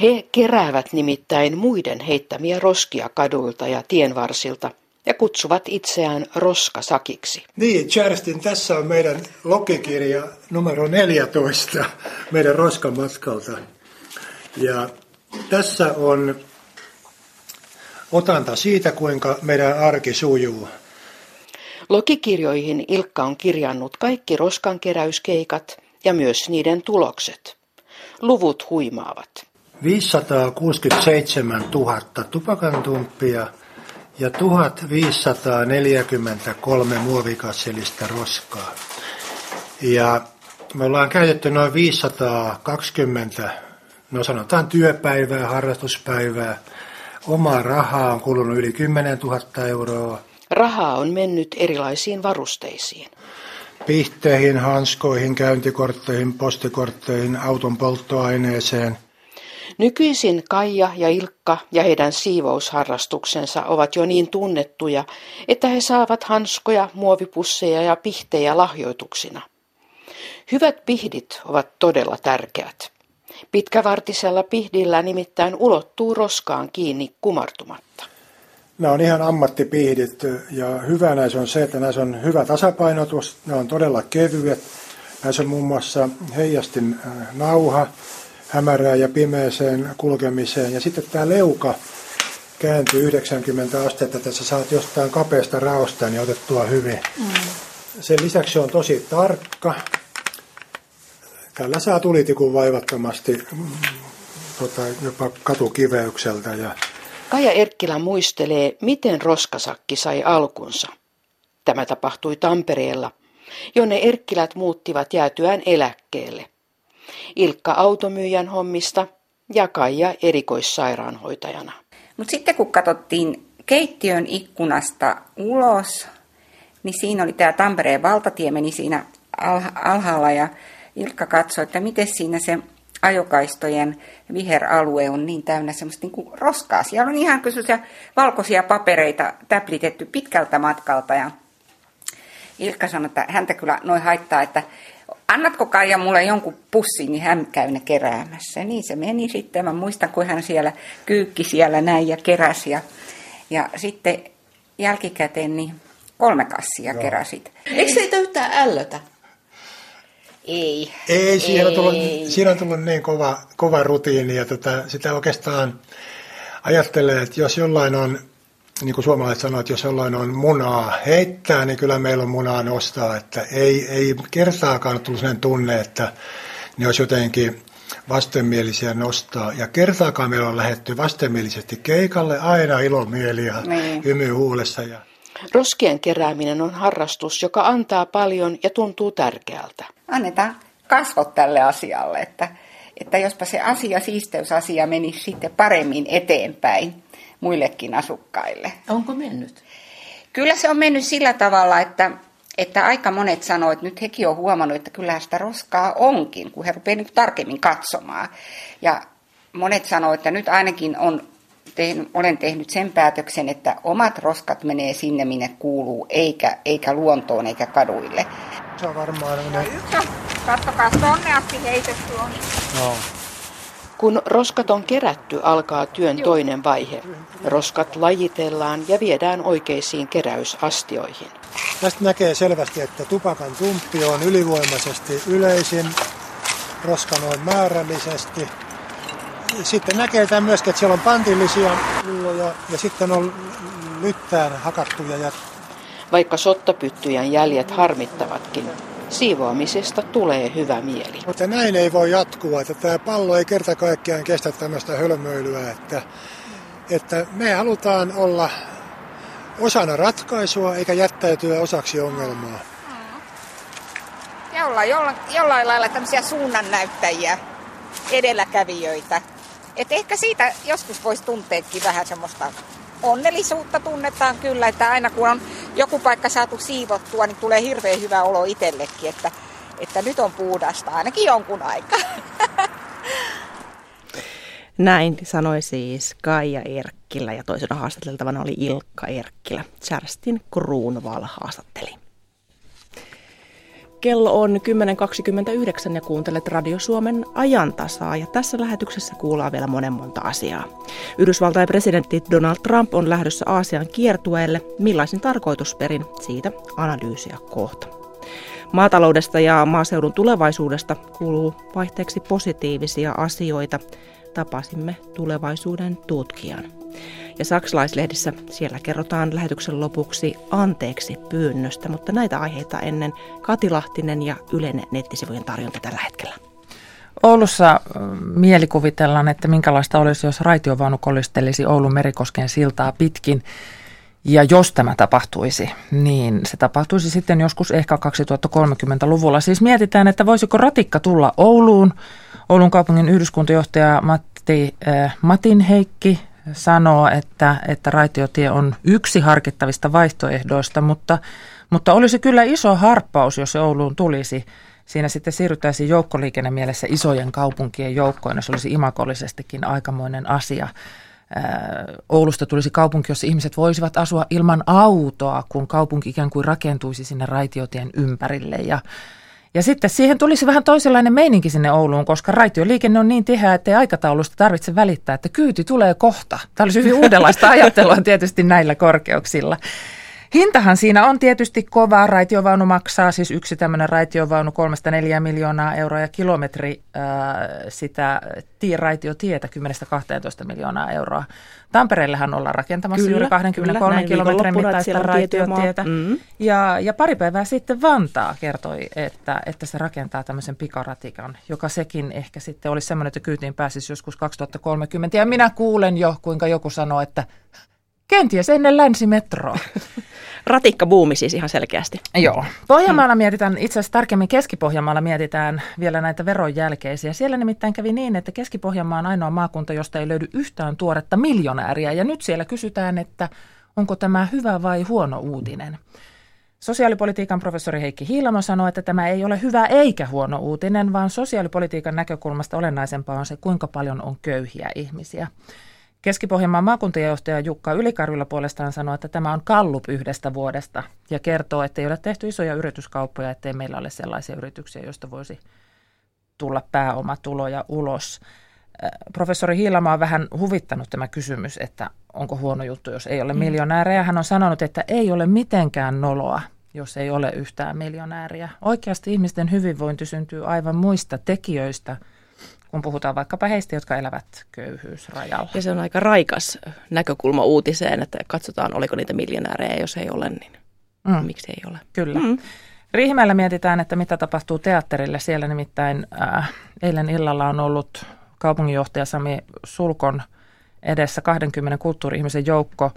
He keräävät nimittäin muiden heittämiä roskia kaduilta ja tienvarsilta ja kutsuvat itseään roskasakiksi. Niin, Charlestin, tässä on meidän lokikirja numero 14 meidän roskamatkalta. Ja tässä on otanta siitä, kuinka meidän arki sujuu. Lokikirjoihin Ilkka on kirjannut kaikki roskankeräyskeikat ja myös niiden tulokset. Luvut huimaavat. 567 000 tupakantumppia ja 1543 muovikassellista roskaa. Ja me ollaan käytetty noin 520, no sanotaan työpäivää, harrastuspäivää. Omaa rahaa on kulunut yli 10 000 euroa. Rahaa on mennyt erilaisiin varusteisiin. Pihteihin, hanskoihin, käyntikortteihin, postikortteihin, auton polttoaineeseen. Nykyisin Kaija ja Ilkka ja heidän siivousharrastuksensa ovat jo niin tunnettuja, että he saavat hanskoja, muovipusseja ja pihtejä lahjoituksina. Hyvät pihdit ovat todella tärkeät. Pitkävartisella pihdillä nimittäin ulottuu roskaan kiinni kumartumatta. Nämä on ihan ammattipihdit ja hyvä näissä on se, että näissä on hyvä tasapainotus, ne on todella kevyet. Näissä on muun muassa heijastin äh, nauha hämärään ja pimeeseen kulkemiseen. Ja sitten tämä leuka kääntyy 90 astetta, että sä saat jostain kapeasta raosta niin otettua hyvin. Mm. Sen lisäksi se on tosi tarkka. Tällä saa tulitikun vaivattomasti mm, tota, jopa katukiveykseltä. Ja Kaja Erkkilä muistelee, miten roskasakki sai alkunsa. Tämä tapahtui Tampereella, jonne Erkkilät muuttivat jäätyään eläkkeelle. Ilkka automyyjän hommista ja Kaija erikoissairaanhoitajana. Mutta sitten kun katsottiin keittiön ikkunasta ulos, niin siinä oli tämä Tampereen valtatie meni siinä alhaalla ja Ilkka katsoi, että miten siinä se ajokaistojen viheralue on niin täynnä semmoista niin kuin roskaa. Siellä on ihan sellaisia valkoisia papereita täplitetty pitkältä matkalta ja Ilkka sanoi, että häntä kyllä noin haittaa, että annatko Kaija mulle jonkun pussin, niin hän käy ne keräämässä. Niin se meni sitten. Mä muistan, kun hän siellä kyykki siellä näin ja keräsi. Ja, ja sitten jälkikäteen niin kolme kassia Joo. keräsit. Eikö se yhtään ällötä? Ei. Ei, siinä, ei. On, tullut, siinä on tullut niin kova, kova rutiini ja tota, sitä oikeastaan ajattelee, että jos jollain on, niin kuin suomalaiset sanoo, että jos jollain on munaa heittää, niin kyllä meillä on munaa nostaa. Että ei, ei kertaakaan tullut sellainen tunne, että ne olisi jotenkin vastenmielisiä nostaa. Ja kertaakaan meillä on lähetty vastenmielisesti keikalle aina ilomieli ja niin. hymy huulessa. Ja... Roskien kerääminen on harrastus, joka antaa paljon ja tuntuu tärkeältä annetaan kasvot tälle asialle, että, että jospa se asia, siisteysasia menisi sitten paremmin eteenpäin muillekin asukkaille. Onko mennyt? Kyllä se on mennyt sillä tavalla, että, että aika monet sanoivat, että nyt hekin on huomannut, että kyllä sitä roskaa onkin, kun he rupeavat nyt tarkemmin katsomaan. Ja monet sanoivat, että nyt ainakin on tehnyt, olen tehnyt sen päätöksen, että omat roskat menee sinne, minne kuuluu, eikä, eikä luontoon eikä kaduille. Se on varmaan... No, yksi kattokaa, tonne asti heitetty on. No. Kun roskat on kerätty, alkaa työn toinen vaihe. Roskat lajitellaan ja viedään oikeisiin keräysastioihin. Tästä näkee selvästi, että tupakan tumppi on ylivoimaisesti yleisin, roska noin määrällisesti. Sitten näkee tämän myöskin, että siellä on pantillisia pulloja ja sitten on lyttään hakattuja. Ja... Vaikka sottapyttyjen jäljet harmittavatkin, siivoamisesta tulee hyvä mieli. Mutta näin ei voi jatkua, että tämä pallo ei kerta kaikkiaan kestä tämmöistä hölmöilyä, että, että me halutaan olla osana ratkaisua eikä jättäytyä osaksi ongelmaa. Ja ollaan jollain lailla tämmöisiä suunnannäyttäjiä, edelläkävijöitä. Et ehkä siitä joskus voisi tunteekin vähän semmoista onnellisuutta tunnetaan kyllä, että aina kun on joku paikka saatu siivottua, niin tulee hirveän hyvä olo itsellekin, että, että nyt on puhdasta ainakin jonkun aikaa. Näin sanoi siis Kaija Erkkilä ja toisena haastateltavana oli Ilkka Erkkilä. Kerstin Kruunval haastatteli. Kello on 10.29 ja kuuntelet Radio Suomen ajantasaa ja tässä lähetyksessä kuullaan vielä monen monta asiaa. Yhdysvaltain presidentti Donald Trump on lähdössä Aasian kiertueelle. Millaisin tarkoitusperin? Siitä analyysiä kohta. Maataloudesta ja maaseudun tulevaisuudesta kuuluu vaihteeksi positiivisia asioita. Tapasimme tulevaisuuden tutkijan. Ja saksalaislehdissä siellä kerrotaan lähetyksen lopuksi anteeksi pyynnöstä, mutta näitä aiheita ennen Kati Lahtinen ja Ylen nettisivujen tarjonta tällä hetkellä. Oulussa mielikuvitellaan, että minkälaista olisi, jos raitiovaunu kolistelisi Oulun merikosken siltaa pitkin. Ja jos tämä tapahtuisi, niin se tapahtuisi sitten joskus ehkä 2030-luvulla. Siis mietitään, että voisiko ratikka tulla Ouluun. Oulun kaupungin yhdyskuntajohtaja Matti äh, Matin Heikki sanoo, että, että raitiotie on yksi harkittavista vaihtoehdoista, mutta, mutta olisi kyllä iso harppaus, jos se Ouluun tulisi. Siinä sitten siirryttäisiin mielessä isojen kaupunkien joukkoon, ja se olisi imakollisestikin aikamoinen asia. Oulusta tulisi kaupunki, jossa ihmiset voisivat asua ilman autoa, kun kaupunki ikään kuin rakentuisi sinne raitiotien ympärille. Ja ja sitten siihen tulisi vähän toisenlainen meininki sinne Ouluun, koska raitioliikenne on niin tiheä, että aikataulusta tarvitse välittää, että kyyti tulee kohta. Tämä olisi hyvin uudenlaista ajattelua tietysti näillä korkeuksilla. Hintahan siinä on tietysti kova. Raitiovaunu maksaa siis yksi tämmöinen raitiovaunu 3-4 miljoonaa euroa ja kilometri äh, sitä raitiotietä 10-12 miljoonaa euroa. Tampereellehan ollaan rakentamassa kyllä, juuri 23 kyllä, kilometrin mittaista raitiotietä. Mm. Ja, ja pari päivää sitten Vantaa kertoi, että, että se rakentaa tämmöisen pikaratikan, joka sekin ehkä sitten olisi semmoinen, että kyytiin pääsisi joskus 2030. Ja minä kuulen jo, kuinka joku sanoo, että kenties ennen länsimetroa. Ratikkabuumi siis ihan selkeästi. Joo. Pohjanmaalla hmm. mietitään, itse asiassa tarkemmin Keski-Pohjanmaalla mietitään vielä näitä veronjälkeisiä. Siellä nimittäin kävi niin, että Keski-Pohjanmaa on ainoa maakunta, josta ei löydy yhtään tuoretta miljonääriä. Ja nyt siellä kysytään, että onko tämä hyvä vai huono uutinen. Sosiaalipolitiikan professori Heikki Hiilamo sanoi, että tämä ei ole hyvä eikä huono uutinen, vaan sosiaalipolitiikan näkökulmasta olennaisempaa on se, kuinka paljon on köyhiä ihmisiä. Keski-Pohjanmaan maakuntajohtaja Jukka Ylikarvilla puolestaan sanoi, että tämä on kallup yhdestä vuodesta ja kertoo, että ei ole tehty isoja yrityskauppoja, ettei meillä ole sellaisia yrityksiä, joista voisi tulla pääomatuloja ulos. Äh, professori Hiilama on vähän huvittanut tämä kysymys, että onko huono juttu, jos ei ole mm. miljonäärejä. Hän on sanonut, että ei ole mitenkään noloa, jos ei ole yhtään miljonääriä. Oikeasti ihmisten hyvinvointi syntyy aivan muista tekijöistä – kun puhutaan vaikkapa heistä, jotka elävät köyhyysrajalla. Ja se on aika raikas näkökulma uutiseen, että katsotaan, oliko niitä miljonäärejä, jos ei ole, niin mm. miksi ei ole. Kyllä. Mm. Riihimäellä mietitään, että mitä tapahtuu teatterille. Siellä nimittäin äh, eilen illalla on ollut kaupunginjohtaja Sami Sulkon edessä 20 kulttuuri-ihmisen joukko,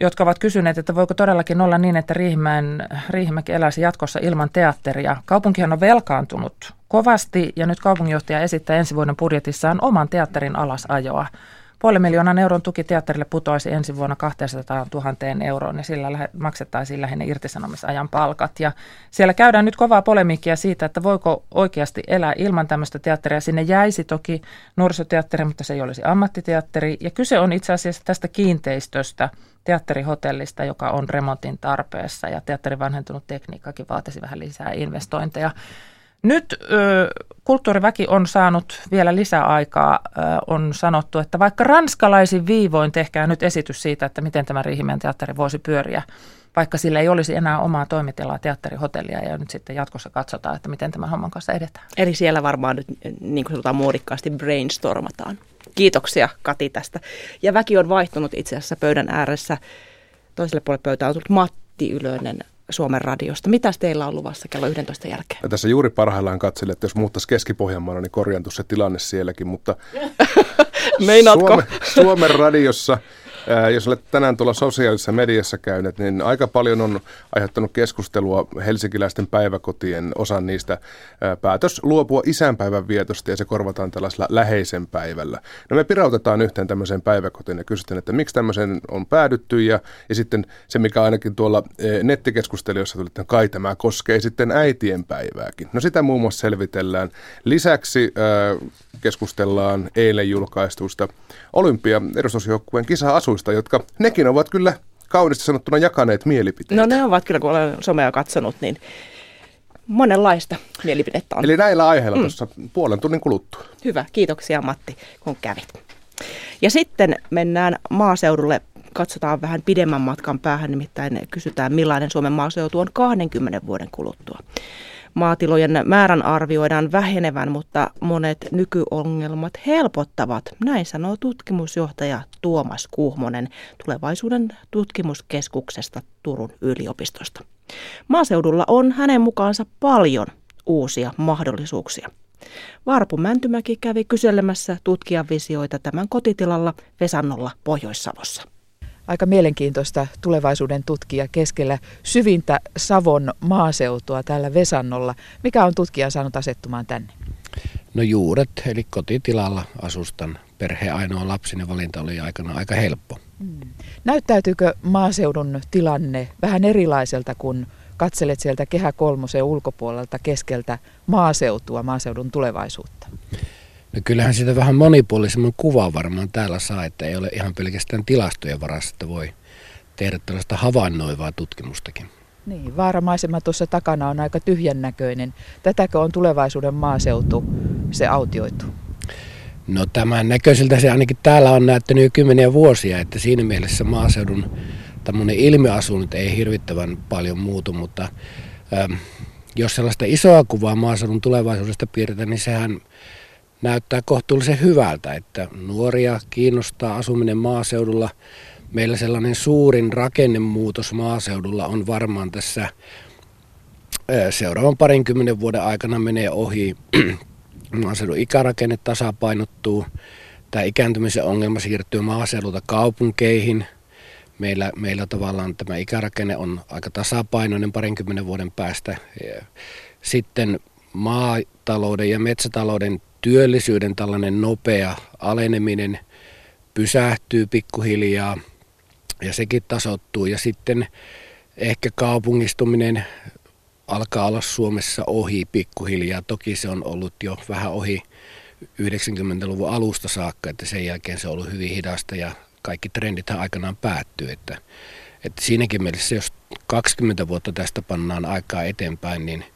jotka ovat kysyneet, että voiko todellakin olla niin, että Riihimäen, Riihimäki eläisi jatkossa ilman teatteria. Kaupunkihan on velkaantunut kovasti ja nyt kaupunginjohtaja esittää ensi vuoden budjetissaan oman teatterin alasajoa. puolen miljoonan euron tuki teatterille putoaisi ensi vuonna 200 000 euroon ja sillä maksettaisiin lähinnä irtisanomisajan palkat. Ja siellä käydään nyt kovaa polemiikkia siitä, että voiko oikeasti elää ilman tämmöistä teatteria. Sinne jäisi toki nuorisoteatteri, mutta se ei olisi ammattiteatteri. Ja kyse on itse asiassa tästä kiinteistöstä, teatterihotellista, joka on remontin tarpeessa ja teatterin vanhentunut tekniikkakin vaatisi vähän lisää investointeja. Nyt ö, kulttuuriväki on saanut vielä lisäaikaa. Ö, on sanottu, että vaikka ranskalaisin viivoin tehkää nyt esitys siitä, että miten tämä Riihimäen teatteri voisi pyöriä, vaikka sillä ei olisi enää omaa toimitilaa teatterihotellia ja nyt sitten jatkossa katsotaan, että miten tämän homman kanssa edetään. Eli siellä varmaan nyt, niin kuin sanotaan muodikkaasti, brainstormataan. Kiitoksia Kati tästä. Ja väki on vaihtunut itse asiassa pöydän ääressä. Toiselle puolelle pöytää on tullut Matti Ylönen Suomen radiosta. Mitäs teillä on luvassa kello 11 jälkeen? Ja tässä juuri parhaillaan katselin, että jos muuttaisi Keski-Pohjanmaalla, niin korjantu se tilanne sielläkin, mutta Suomen, Suomen radiossa jos olet tänään tuolla sosiaalisessa mediassa käynyt, niin aika paljon on aiheuttanut keskustelua helsinkiläisten päiväkotien osan niistä päätös luopua isänpäivän vietosta ja se korvataan tällaisella läheisen päivällä. No me pirautetaan yhteen tämmöiseen päiväkotiin ja kysytään, että miksi tämmöisen on päädytty ja, ja sitten se, mikä ainakin tuolla nettikeskustelijoissa tuli, että kai tämä koskee sitten äitien päivääkin. No sitä muun muassa selvitellään. Lisäksi keskustellaan eilen julkaistuista olympia edustusjoukkueen kisa-asuista, jotka nekin ovat kyllä kauniisti sanottuna jakaneet mielipiteitä. No ne ovat kyllä, kun olen somea katsonut, niin monenlaista mielipidettä on. Eli näillä aiheilla mm. tuossa puolen tunnin kuluttua. Hyvä, kiitoksia Matti, kun kävit. Ja sitten mennään maaseudulle, katsotaan vähän pidemmän matkan päähän, nimittäin kysytään millainen Suomen maaseutu on 20 vuoden kuluttua. Maatilojen määrän arvioidaan vähenevän, mutta monet nykyongelmat helpottavat. Näin sanoo tutkimusjohtaja Tuomas Kuhmonen tulevaisuuden tutkimuskeskuksesta Turun yliopistosta. Maaseudulla on hänen mukaansa paljon uusia mahdollisuuksia. Varpu Mäntymäki kävi kyselemässä tutkijan visioita tämän kotitilalla Vesannolla Pohjois-Savossa aika mielenkiintoista tulevaisuuden tutkija keskellä syvintä Savon maaseutua täällä Vesannolla. Mikä on tutkija saanut asettumaan tänne? No juuret, eli kotitilalla asustan perheen ainoa lapsinen valinta oli aikana aika helppo. Hmm. Näyttäytyykö maaseudun tilanne vähän erilaiselta, kun katselet sieltä Kehä Kolmosen ulkopuolelta keskeltä maaseutua, maaseudun tulevaisuutta? No kyllähän siitä vähän monipuolisemman kuva varmaan täällä saa, että ei ole ihan pelkästään tilastojen varassa, että voi tehdä tällaista havainnoivaa tutkimustakin. Niin, vaaramaisema tuossa takana on aika tyhjän näköinen. Tätäkö on tulevaisuuden maaseutu, se autioitu? No tämän näköiseltä se ainakin täällä on näyttänyt jo kymmeniä vuosia, että siinä mielessä maaseudun tämmöinen ilmiasu nyt ei hirvittävän paljon muutu, mutta ähm, jos sellaista isoa kuvaa maaseudun tulevaisuudesta piirretään, niin sehän näyttää kohtuullisen hyvältä, että nuoria kiinnostaa asuminen maaseudulla. Meillä sellainen suurin rakennemuutos maaseudulla on varmaan tässä seuraavan parinkymmenen vuoden aikana menee ohi. Maaseudun ikärakenne tasapainottuu. Tämä ikääntymisen ongelma siirtyy maaseudulta kaupunkeihin. Meillä, meillä tavallaan tämä ikärakenne on aika tasapainoinen parinkymmenen vuoden päästä. Sitten maatalouden ja metsätalouden työllisyyden tällainen nopea aleneminen pysähtyy pikkuhiljaa ja sekin tasottuu. Ja sitten ehkä kaupungistuminen alkaa olla Suomessa ohi pikkuhiljaa. Toki se on ollut jo vähän ohi 90-luvun alusta saakka, että sen jälkeen se on ollut hyvin hidasta ja kaikki trendit aikanaan päättyy. Että, että siinäkin mielessä, jos 20 vuotta tästä pannaan aikaa eteenpäin, niin –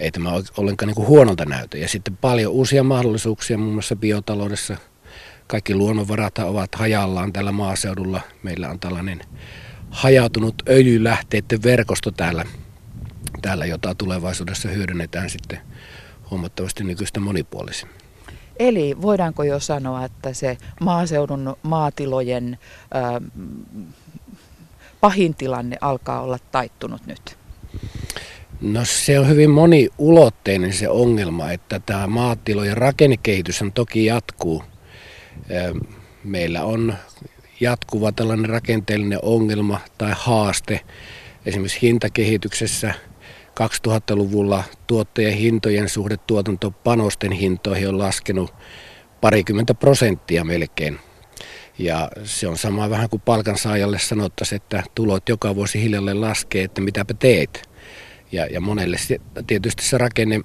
ei tämä ollenkaan niin kuin huonolta näytä. Ja sitten paljon uusia mahdollisuuksia muun muassa biotaloudessa. Kaikki luonnonvarat ovat hajallaan tällä maaseudulla. Meillä on tällainen hajautunut öljylähteiden verkosto täällä, täällä jota tulevaisuudessa hyödynnetään sitten huomattavasti nykyistä monipuolisemmin. Eli voidaanko jo sanoa, että se maaseudun maatilojen ää, pahin tilanne alkaa olla taittunut nyt? No se on hyvin moniulotteinen se ongelma, että tämä maatilojen rakennekehitys toki jatkuu. Meillä on jatkuva tällainen rakenteellinen ongelma tai haaste esimerkiksi hintakehityksessä. 2000-luvulla tuottajien hintojen suhde tuotantopanosten hintoihin on laskenut parikymmentä prosenttia melkein. Ja se on sama vähän kuin palkansaajalle sanottaisiin, että tulot joka vuosi hiljalleen laskee, että mitäpä teet. Ja, ja monelle se, tietysti se rakenne,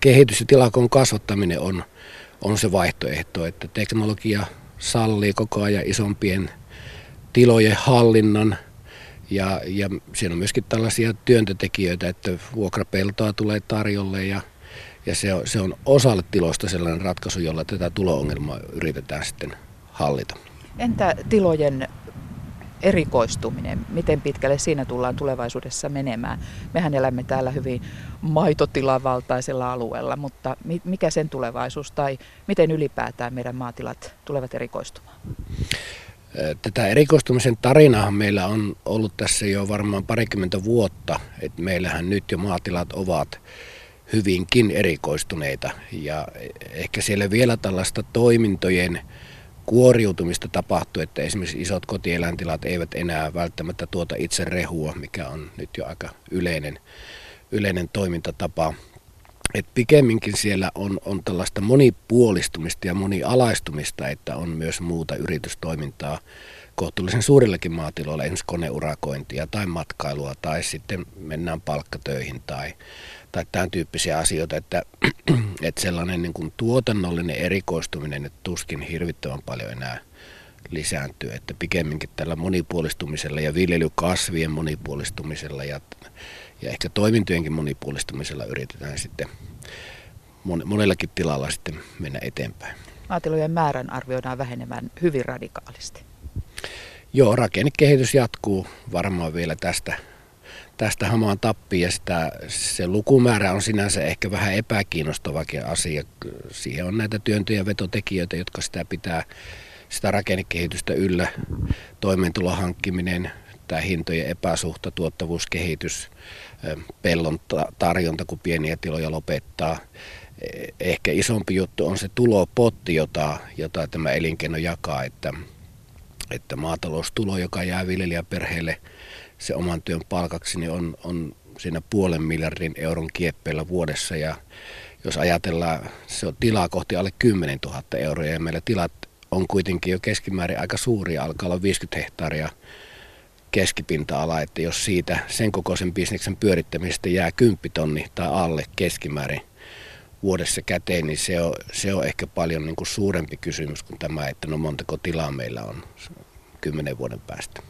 kehitys ja tilakon kasvattaminen on, on se vaihtoehto, että teknologia sallii koko ajan isompien tilojen hallinnan ja, ja siinä on myöskin tällaisia työntötekijöitä, että vuokrapeltoa tulee tarjolle ja, ja se, on, se on osalle tiloista sellainen ratkaisu, jolla tätä tuloongelmaa yritetään sitten hallita. Entä tilojen erikoistuminen, miten pitkälle siinä tullaan tulevaisuudessa menemään? Mehän elämme täällä hyvin maitotilavaltaisella alueella, mutta mikä sen tulevaisuus tai miten ylipäätään meidän maatilat tulevat erikoistumaan? Tätä erikoistumisen tarinaahan meillä on ollut tässä jo varmaan parikymmentä vuotta, että meillähän nyt jo maatilat ovat hyvinkin erikoistuneita ja ehkä siellä vielä tällaista toimintojen kuoriutumista tapahtuu, että esimerkiksi isot kotieläintilat eivät enää välttämättä tuota itse rehua, mikä on nyt jo aika yleinen, yleinen toimintatapa. Et pikemminkin siellä on, on tällaista monipuolistumista ja monialaistumista, että on myös muuta yritystoimintaa kohtuullisen suurillakin maatiloilla, esimerkiksi koneurakointia tai matkailua tai sitten mennään palkkatöihin tai, tai tämän tyyppisiä asioita, että, että sellainen niin kuin tuotannollinen erikoistuminen että tuskin hirvittävän paljon enää lisääntyy, että pikemminkin tällä monipuolistumisella ja viljelykasvien monipuolistumisella ja, ja ehkä toimintojenkin monipuolistumisella yritetään sitten monellakin tilalla sitten mennä eteenpäin. Maatilojen määrän arvioidaan vähenemään hyvin radikaalisti. Joo, rakennekehitys jatkuu varmaan vielä tästä tästä hamaan tappiin ja sitä, se lukumäärä on sinänsä ehkä vähän epäkiinnostavakin asia. Siihen on näitä työntö- ja vetotekijöitä, jotka sitä pitää sitä rakennekehitystä yllä, toimeentulon hankkiminen, tämä hintojen epäsuhta, tuottavuuskehitys, pellon tarjonta, kun pieniä tiloja lopettaa. E, ehkä isompi juttu on se tulopotti, jota, jota tämä elinkeino jakaa, että, että maataloustulo, joka jää viljelijäperheelle – se oman työn palkaksi, niin on, on siinä puolen miljardin euron kieppeillä vuodessa ja jos ajatellaan, se on tilaa kohti alle 10 000 euroa ja meillä tilat on kuitenkin jo keskimäärin aika suuria, alkaa olla 50 hehtaaria keskipinta-ala, että jos siitä sen kokoisen bisneksen pyörittämisestä jää 10 tonni tai alle keskimäärin vuodessa käteen, niin se on, se on ehkä paljon niin kuin suurempi kysymys kuin tämä, että no montako tilaa meillä on kymmenen vuoden päästä.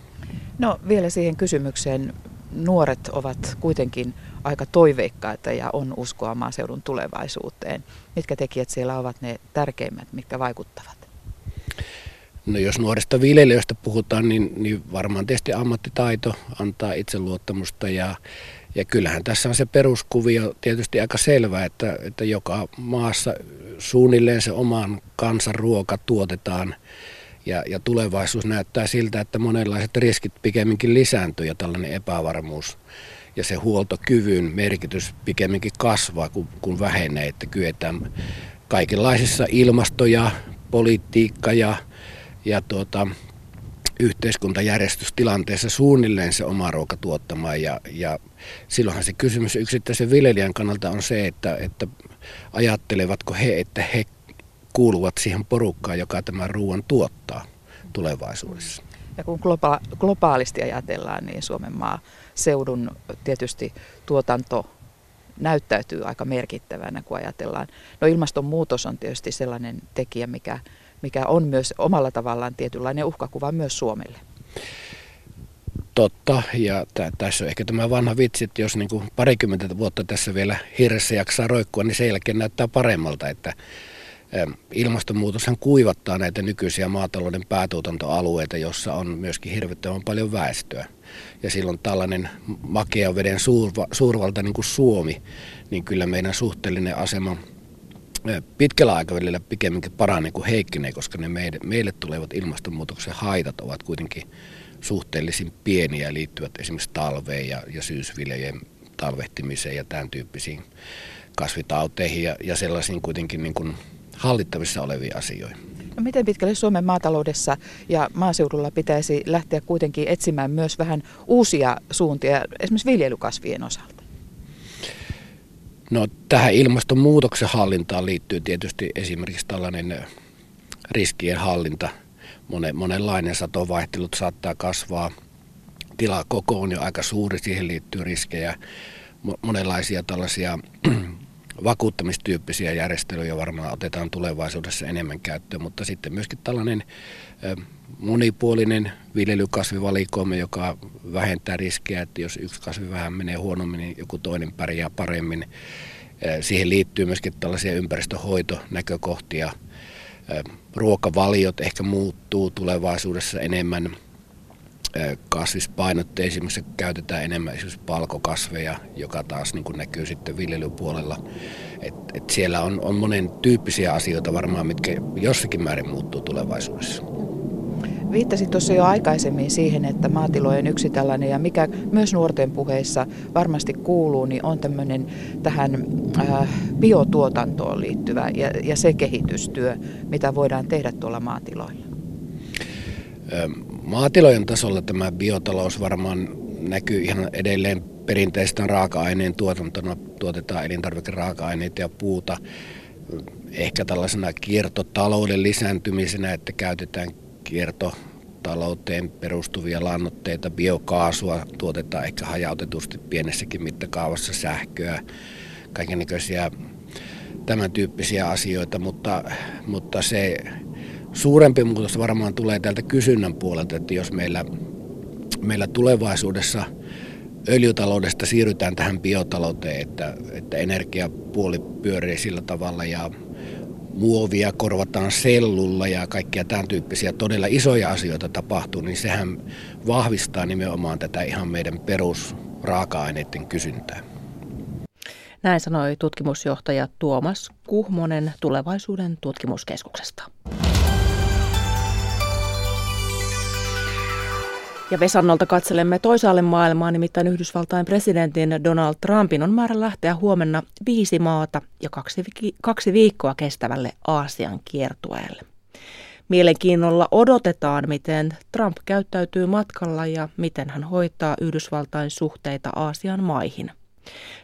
No vielä siihen kysymykseen. Nuoret ovat kuitenkin aika toiveikkaita ja on uskoa maaseudun tulevaisuuteen. Mitkä tekijät siellä ovat ne tärkeimmät, mitkä vaikuttavat? No jos nuorista viljelijöistä puhutaan, niin, niin varmaan tietysti ammattitaito antaa itseluottamusta ja, ja kyllähän tässä on se peruskuvio tietysti aika selvä, että, että joka maassa suunnilleen se oman kansan ruoka tuotetaan – ja, ja tulevaisuus näyttää siltä, että monenlaiset riskit pikemminkin lisääntyy ja tällainen epävarmuus ja se huoltokyvyn merkitys pikemminkin kasvaa kuin, kuin vähenee, että kyetään kaikenlaisissa ilmasto- ja politiikka- ja, ja tuota, yhteiskuntajärjestystilanteessa suunnilleen se oma ruoka tuottamaan ja, ja silloinhan se kysymys yksittäisen viljelijän kannalta on se, että, että ajattelevatko he, että he kuuluvat siihen porukkaan, joka tämän ruoan tuottaa tulevaisuudessa. Ja kun globa- globaalisti ajatellaan, niin Suomen maaseudun tietysti tuotanto näyttäytyy aika merkittävänä, kun ajatellaan. No ilmastonmuutos on tietysti sellainen tekijä, mikä, mikä on myös omalla tavallaan tietynlainen uhkakuva myös Suomelle. Totta, ja t- tässä on ehkä tämä vanha vitsi, että jos niin kuin parikymmentä vuotta tässä vielä hirressä jaksaa roikkua, niin sen jälkeen näyttää paremmalta, että Ilmastonmuutoshan kuivattaa näitä nykyisiä maatalouden päätuotantoalueita, jossa on myöskin hirvittävän paljon väestöä. Ja silloin tällainen makean veden suurva, suurvalta niin kuin Suomi, niin kyllä meidän suhteellinen asema pitkällä aikavälillä pikemminkin paranee kuin heikkenee, koska ne meille, meille tulevat ilmastonmuutoksen haitat ovat kuitenkin suhteellisen pieniä liittyvät esimerkiksi talveen ja, ja syysviljojen talvehtimiseen ja tämän tyyppisiin kasvitauteihin ja, ja sellaisiin kuitenkin niin kuin hallittavissa olevia asioita. No miten pitkälle Suomen maataloudessa ja maaseudulla pitäisi lähteä kuitenkin etsimään myös vähän uusia suuntia, esimerkiksi viljelykasvien osalta? No tähän ilmastonmuutoksen hallintaan liittyy tietysti esimerkiksi tällainen riskien hallinta monenlainen satovaihtelut saattaa kasvaa. Tila koko on jo aika suuri, siihen liittyy riskejä. Monenlaisia tällaisia vakuuttamistyyppisiä järjestelyjä varmaan otetaan tulevaisuudessa enemmän käyttöön, mutta sitten myöskin tällainen monipuolinen viljelykasvivalikoima, joka vähentää riskejä, että jos yksi kasvi vähän menee huonommin, niin joku toinen pärjää paremmin. Siihen liittyy myöskin tällaisia ympäristöhoitonäkökohtia. Ruokavaliot ehkä muuttuu tulevaisuudessa enemmän kasvispainotteisimmassa käytetään enemmän esimerkiksi palkokasveja, joka taas niin kuin näkyy sitten viljelypuolella. Et, et siellä on, on monen tyyppisiä asioita varmaan, mitkä jossakin määrin muuttuu tulevaisuudessa. Viittasit tuossa jo aikaisemmin siihen, että maatilojen yksi tällainen ja mikä myös nuorten puheissa varmasti kuuluu, niin on tämmöinen tähän äh, biotuotantoon liittyvä ja, ja se kehitystyö, mitä voidaan tehdä tuolla maatiloilla. Maatilojen tasolla tämä biotalous varmaan näkyy ihan edelleen perinteistä raaka-aineen tuotantona. Tuotetaan elintarvikeraaka-aineita ja puuta ehkä tällaisena kiertotalouden lisääntymisenä, että käytetään kiertotalouteen perustuvia lannoitteita, biokaasua, tuotetaan ehkä hajautetusti pienessäkin mittakaavassa sähköä, kaikenlaisia tämän tyyppisiä asioita, mutta, mutta se suurempi muutos varmaan tulee täältä kysynnän puolelta, että jos meillä, meillä tulevaisuudessa öljytaloudesta siirrytään tähän biotalouteen, että, että energiapuoli pyörii sillä tavalla ja muovia korvataan sellulla ja kaikkia tämän tyyppisiä todella isoja asioita tapahtuu, niin sehän vahvistaa nimenomaan tätä ihan meidän perusraaka-aineiden kysyntää. Näin sanoi tutkimusjohtaja Tuomas Kuhmonen tulevaisuuden tutkimuskeskuksesta. Ja Vesannolta katselemme toisaalle maailmaa, nimittäin Yhdysvaltain presidentin Donald Trumpin on määrä lähteä huomenna viisi maata ja kaksi, kaksi viikkoa kestävälle Aasian kiertueelle. Mielenkiinnolla odotetaan, miten Trump käyttäytyy matkalla ja miten hän hoitaa Yhdysvaltain suhteita Aasian maihin –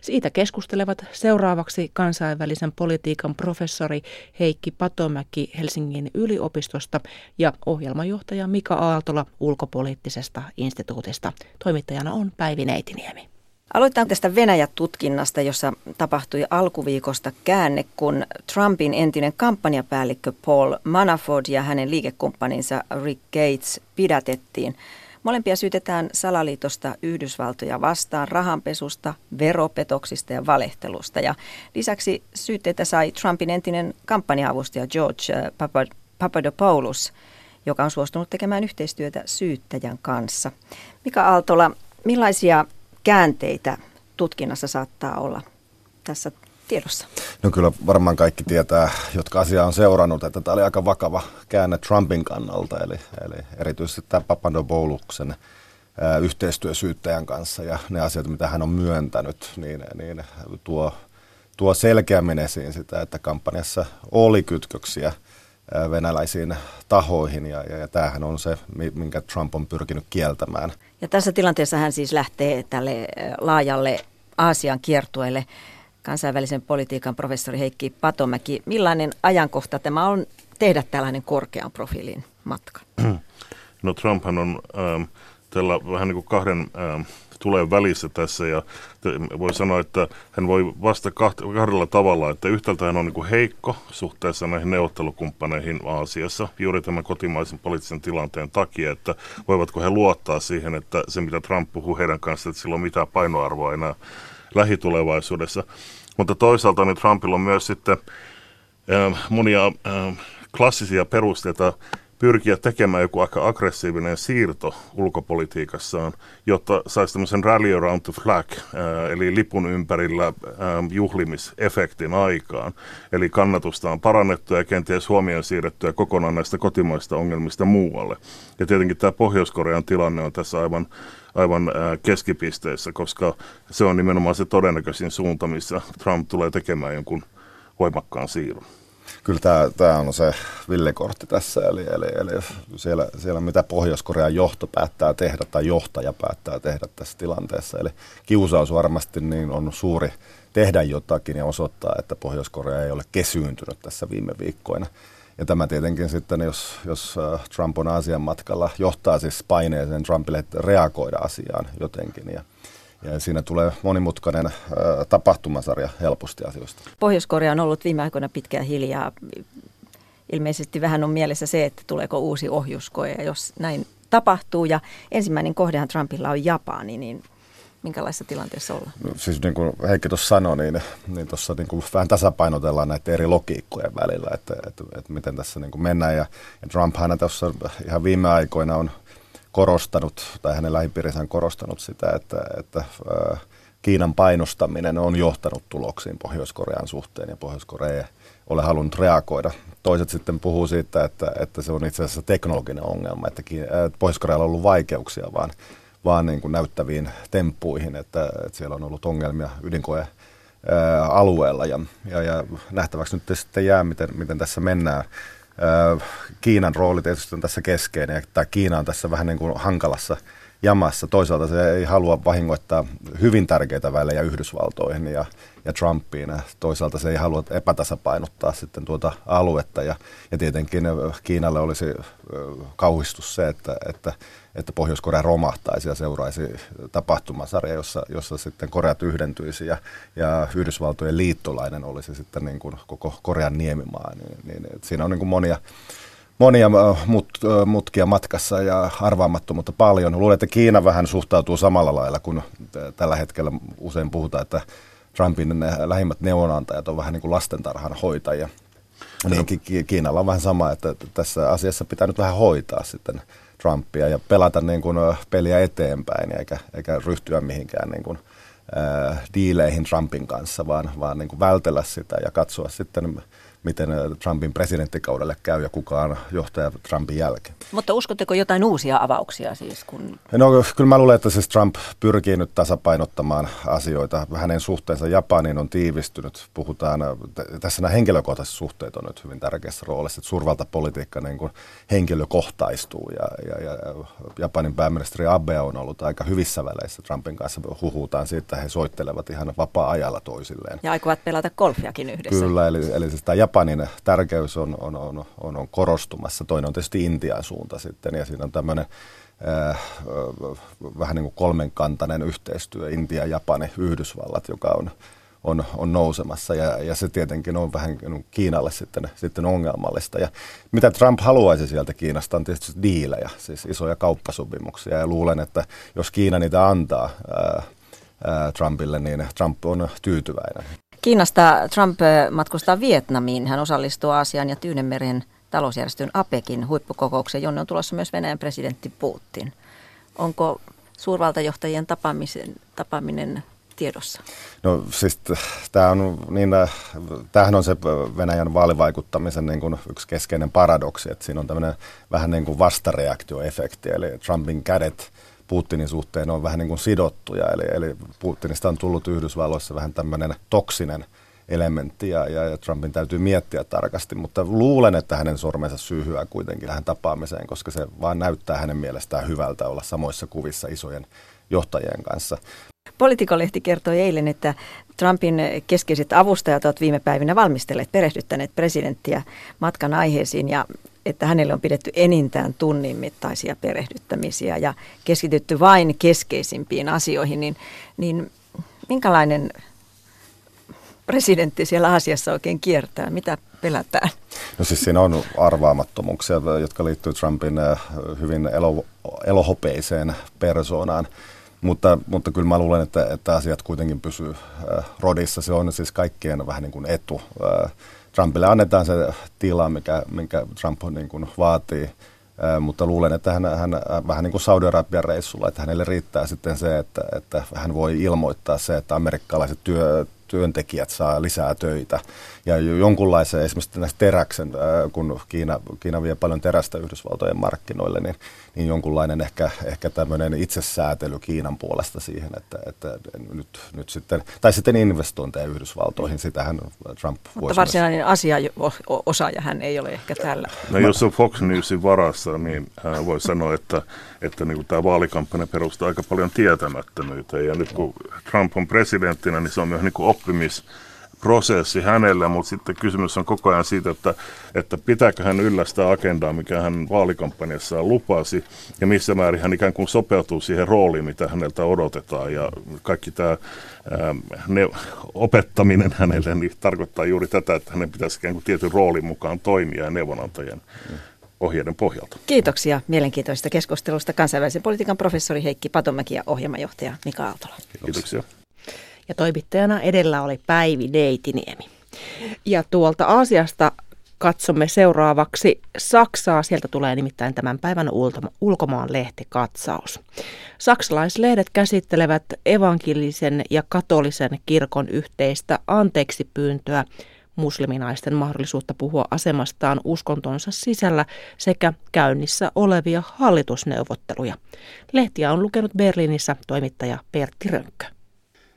siitä keskustelevat seuraavaksi kansainvälisen politiikan professori Heikki Patomäki Helsingin yliopistosta ja ohjelmajohtaja Mika Aaltola ulkopoliittisesta instituutista. Toimittajana on Päivi Neitiniemi. Aloitetaan tästä Venäjä-tutkinnasta, jossa tapahtui alkuviikosta käänne, kun Trumpin entinen kampanjapäällikkö Paul Manafort ja hänen liikekumppaninsa Rick Gates pidätettiin – Molempia syytetään salaliitosta Yhdysvaltoja vastaan, rahanpesusta, veropetoksista ja valehtelusta. Ja lisäksi syytteitä sai Trumpin entinen kampanja-avustaja George äh, Papadopoulos, joka on suostunut tekemään yhteistyötä syyttäjän kanssa. Mika Aaltola, millaisia käänteitä tutkinnassa saattaa olla tässä tiedossa? No kyllä varmaan kaikki tietää, jotka asiaa on seurannut, että tämä oli aika vakava käänne Trumpin kannalta, eli, eli erityisesti tämä Papadopouluksen yhteistyösyyttäjän kanssa ja ne asiat, mitä hän on myöntänyt, niin, niin tuo, tuo selkeämmin esiin sitä, että kampanjassa oli kytköksiä venäläisiin tahoihin ja, ja, ja tämähän on se, minkä Trump on pyrkinyt kieltämään. Ja tässä tilanteessa hän siis lähtee tälle laajalle Aasian kiertueelle kansainvälisen politiikan professori Heikki Patomäki. Millainen ajankohta tämä on tehdä tällainen korkean profiilin matka? No Trumphan on ähm, tällä vähän niin kuin kahden ähm, tulee välissä tässä ja voi sanoa, että hän voi vasta kahdella tavalla, että yhtäältä hän on niin kuin heikko suhteessa näihin neuvottelukumppaneihin Aasiassa juuri tämän kotimaisen poliittisen tilanteen takia, että voivatko he luottaa siihen, että se mitä Trump puhuu heidän kanssaan, että sillä on mitään painoarvoa enää lähitulevaisuudessa. Mutta toisaalta niin Trumpilla on myös sitten äh, monia äh, klassisia perusteita pyrkiä tekemään joku aika aggressiivinen siirto ulkopolitiikassaan, jotta saisi tämmöisen rally around the flag, äh, eli lipun ympärillä äh, juhlimisefektin aikaan. Eli kannatusta on parannettu ja kenties huomioon siirrettyä kokonaan näistä kotimaista ongelmista muualle. Ja tietenkin tämä Pohjois-Korean tilanne on tässä aivan aivan keskipisteessä, koska se on nimenomaan se todennäköisin suunta, missä Trump tulee tekemään jonkun voimakkaan siirron. Kyllä tämä, tämä on se villekortti tässä, eli, eli, eli siellä, siellä mitä Pohjois-Korean johto päättää tehdä tai johtaja päättää tehdä tässä tilanteessa. Eli kiusaus varmasti niin on suuri tehdä jotakin ja osoittaa, että Pohjois-Korea ei ole kesyyntynyt tässä viime viikkoina. Tämä tietenkin sitten, jos, jos Trump on Aasian matkalla, johtaa siis paineeseen Trumpille reagoida asiaan jotenkin. Ja, ja siinä tulee monimutkainen äh, tapahtumasarja helposti asioista. Pohjois-Korea on ollut viime aikoina pitkään hiljaa. Ilmeisesti vähän on mielessä se, että tuleeko uusi ohjuskoe. Ja jos näin tapahtuu ja ensimmäinen kohdehan Trumpilla on Japani, niin minkälaisessa tilanteessa ollaan? No, siis niin kuin Heikki tuossa sanoi, niin, niin tuossa niin kuin vähän tasapainotellaan näitä eri logiikkojen välillä, että, että, että miten tässä niin kuin mennään. Ja, ja Trumphan tuossa ihan viime aikoina on korostanut, tai hänen lähipiirinsä on korostanut sitä, että, että Kiinan painostaminen on johtanut tuloksiin Pohjois-Korean suhteen, ja Pohjois-Korea ole halunnut reagoida. Toiset sitten puhuu siitä, että, että se on itse asiassa teknologinen ongelma, että Pohjois-Korealla on ollut vaikeuksia vaan, vaan niin kuin näyttäviin temppuihin, että, että siellä on ollut ongelmia ydinkoe alueella ja, ja, ja nähtäväksi nyt sitten jää, miten, miten tässä mennään. Kiinan rooli tietysti on tässä keskeinen, tai Kiina on tässä vähän niin kuin hankalassa jamassa. Toisaalta se ei halua vahingoittaa hyvin tärkeitä välejä Yhdysvaltoihin ja, ja Trumpiin. Toisaalta se ei halua epätasapainottaa sitten tuota aluetta. Ja, ja tietenkin Kiinalle olisi kauhistus se, että, että, että Pohjois-Korea romahtaisi ja seuraisi tapahtumasarja, jossa, jossa sitten Koreat yhdentyisi ja, ja Yhdysvaltojen liittolainen olisi sitten niin kuin koko Korean niemimaa. Niin, niin, siinä on niin kuin monia monia mut, mutkia matkassa ja arvaamattomuutta paljon. Luulen, että Kiina vähän suhtautuu samalla lailla kuin tällä hetkellä usein puhutaan, että Trumpin ne lähimmät neuvonantajat on vähän niin kuin lastentarhan hoitajia. Niin Kiinalla on vähän sama, että tässä asiassa pitää nyt vähän hoitaa sitten Trumpia ja pelata niin kuin peliä eteenpäin eikä, eikä ryhtyä mihinkään niin kuin, äh, diileihin Trumpin kanssa, vaan, vaan niin kuin vältellä sitä ja katsoa sitten miten Trumpin presidenttikaudelle käy ja kuka on johtaja Trumpin jälkeen. Mutta uskotteko jotain uusia avauksia siis? Kun... No kyllä mä luulen, että siis Trump pyrkii nyt tasapainottamaan asioita. Hänen suhteensa Japaniin on tiivistynyt. Puhutaan, tässä nämä henkilökohtaiset suhteet on nyt hyvin tärkeässä roolissa, että suurvaltapolitiikka niin kuin henkilökohtaistuu ja, ja, ja Japanin pääministeri Abe on ollut aika hyvissä väleissä Trumpin kanssa. Huhutaan siitä, että he soittelevat ihan vapaa-ajalla toisilleen. Ja aikovat pelata golfiakin yhdessä. Kyllä, eli, eli siis tämä Japanin tärkeys on, on, on, on, on korostumassa. Toinen on tietysti Intian suunta sitten, ja siinä on tämmöinen äh, vähän niin kuin kolmenkantainen yhteistyö, Intia, Japani, Yhdysvallat, joka on, on, on nousemassa ja, ja se tietenkin on vähän Kiinalle sitten, sitten ongelmallista. Ja mitä Trump haluaisi sieltä Kiinasta on tietysti diilejä, siis isoja kauppasopimuksia ja luulen, että jos Kiina niitä antaa ää, ää, Trumpille, niin Trump on tyytyväinen. Kiinasta Trump matkustaa Vietnamiin. Hän osallistuu Aasian ja Tyynemeren talousjärjestön APEKin huippukokoukseen, jonne on tulossa myös Venäjän presidentti Putin. Onko suurvaltajohtajien tapaamisen, tapaaminen tiedossa? No siis tämä on, niin, tämähän on se Venäjän vaalivaikuttamisen niin kuin yksi keskeinen paradoksi, että siinä on tämmöinen vähän niin kuin vastareaktioefekti, eli Trumpin kädet Putinin suhteen on vähän niin kuin sidottuja, eli, eli Putinista on tullut Yhdysvalloissa vähän tämmöinen toksinen elementti ja, ja, ja Trumpin täytyy miettiä tarkasti, mutta luulen, että hänen sormensa syyhyää kuitenkin tähän tapaamiseen, koska se vaan näyttää hänen mielestään hyvältä olla samoissa kuvissa isojen johtajien kanssa. Politikolehti kertoi eilen, että Trumpin keskeiset avustajat ovat viime päivinä valmistelleet, perehdyttäneet presidenttiä matkan aiheisiin ja että hänelle on pidetty enintään tunnin mittaisia perehdyttämisiä ja keskitytty vain keskeisimpiin asioihin, niin, niin minkälainen presidentti siellä Aasiassa oikein kiertää? Mitä pelätään? No siis siinä on arvaamattomuuksia, jotka liittyy Trumpin äh, hyvin elo, elohopeiseen persoonaan. Mutta, mutta kyllä mä luulen, että, että asiat kuitenkin pysyy äh, rodissa. Se on siis kaikkien vähän niin kuin etu. Äh, Trumpille annetaan se tila, mikä, minkä Trump niin kuin vaatii, äh, mutta luulen, että hän, hän vähän niin kuin Saudi-Arabian reissulla, että hänelle riittää sitten se, että, että hän voi ilmoittaa se, että amerikkalaiset työ, työntekijät saa lisää töitä. Ja jonkunlaisen esimerkiksi näistä teräksen, kun Kiina, Kiina vie paljon terästä Yhdysvaltojen markkinoille, niin, niin jonkunlainen ehkä, ehkä tämmöinen itsesäätely Kiinan puolesta siihen, että, että nyt, nyt sitten, tai sitten investointeja Yhdysvaltoihin, sitähän Trump Mutta varsinainen asia osaaja hän ei ole ehkä täällä. No jos on Fox Newsin varassa, niin voi sanoa, että, että niin tämä vaalikampanja perustuu aika paljon tietämättömyyteen. Ja nyt kun Trump on presidenttinä, niin se on myös niin oppimis prosessi hänelle, mutta sitten kysymys on koko ajan siitä, että, että pitääkö hän yllä sitä agendaa, mikä hän vaalikampanjassaan lupasi, ja missä määrin hän ikään kuin sopeutuu siihen rooliin, mitä häneltä odotetaan, ja kaikki tämä ne, opettaminen hänelle niin tarkoittaa juuri tätä, että hänen pitäisi ikään kuin tietyn roolin mukaan toimia ja neuvonantajien ohjeiden pohjalta. Kiitoksia mielenkiintoisesta keskustelusta kansainvälisen politiikan professori Heikki Patomäki ja ohjelmajohtaja Mika Aaltola. Kiitoksia. Ja toimittajana edellä oli Päivi Neitiniemi. Ja tuolta Aasiasta katsomme seuraavaksi Saksaa. Sieltä tulee nimittäin tämän päivän ulkomaan lehtikatsaus. Saksalaislehdet käsittelevät evankilisen ja katolisen kirkon yhteistä anteeksi pyyntöä musliminaisten mahdollisuutta puhua asemastaan uskontonsa sisällä sekä käynnissä olevia hallitusneuvotteluja. Lehtiä on lukenut Berliinissä toimittaja Pertti Rönkkö.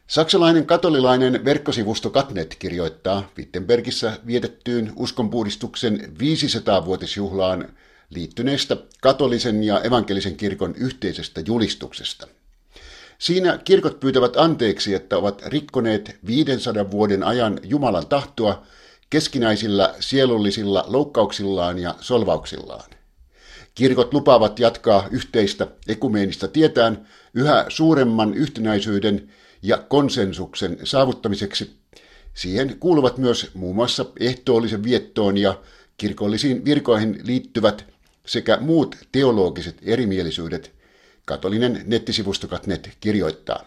Saksalainen katolilainen verkkosivusto Katnet kirjoittaa Wittenbergissä vietettyyn uskonpuhdistuksen 500-vuotisjuhlaan liittyneestä katolisen ja evankelisen kirkon yhteisestä julistuksesta. Siinä kirkot pyytävät anteeksi, että ovat rikkoneet 500 vuoden ajan Jumalan tahtoa keskinäisillä sielullisilla loukkauksillaan ja solvauksillaan. Kirkot lupaavat jatkaa yhteistä ekumeenista tietään yhä suuremman yhtenäisyyden ja konsensuksen saavuttamiseksi. Siihen kuuluvat myös muun muassa ehtoollisen viettoon ja kirkollisiin virkoihin liittyvät sekä muut teologiset erimielisyydet, katolinen nettisivusto Katnet kirjoittaa.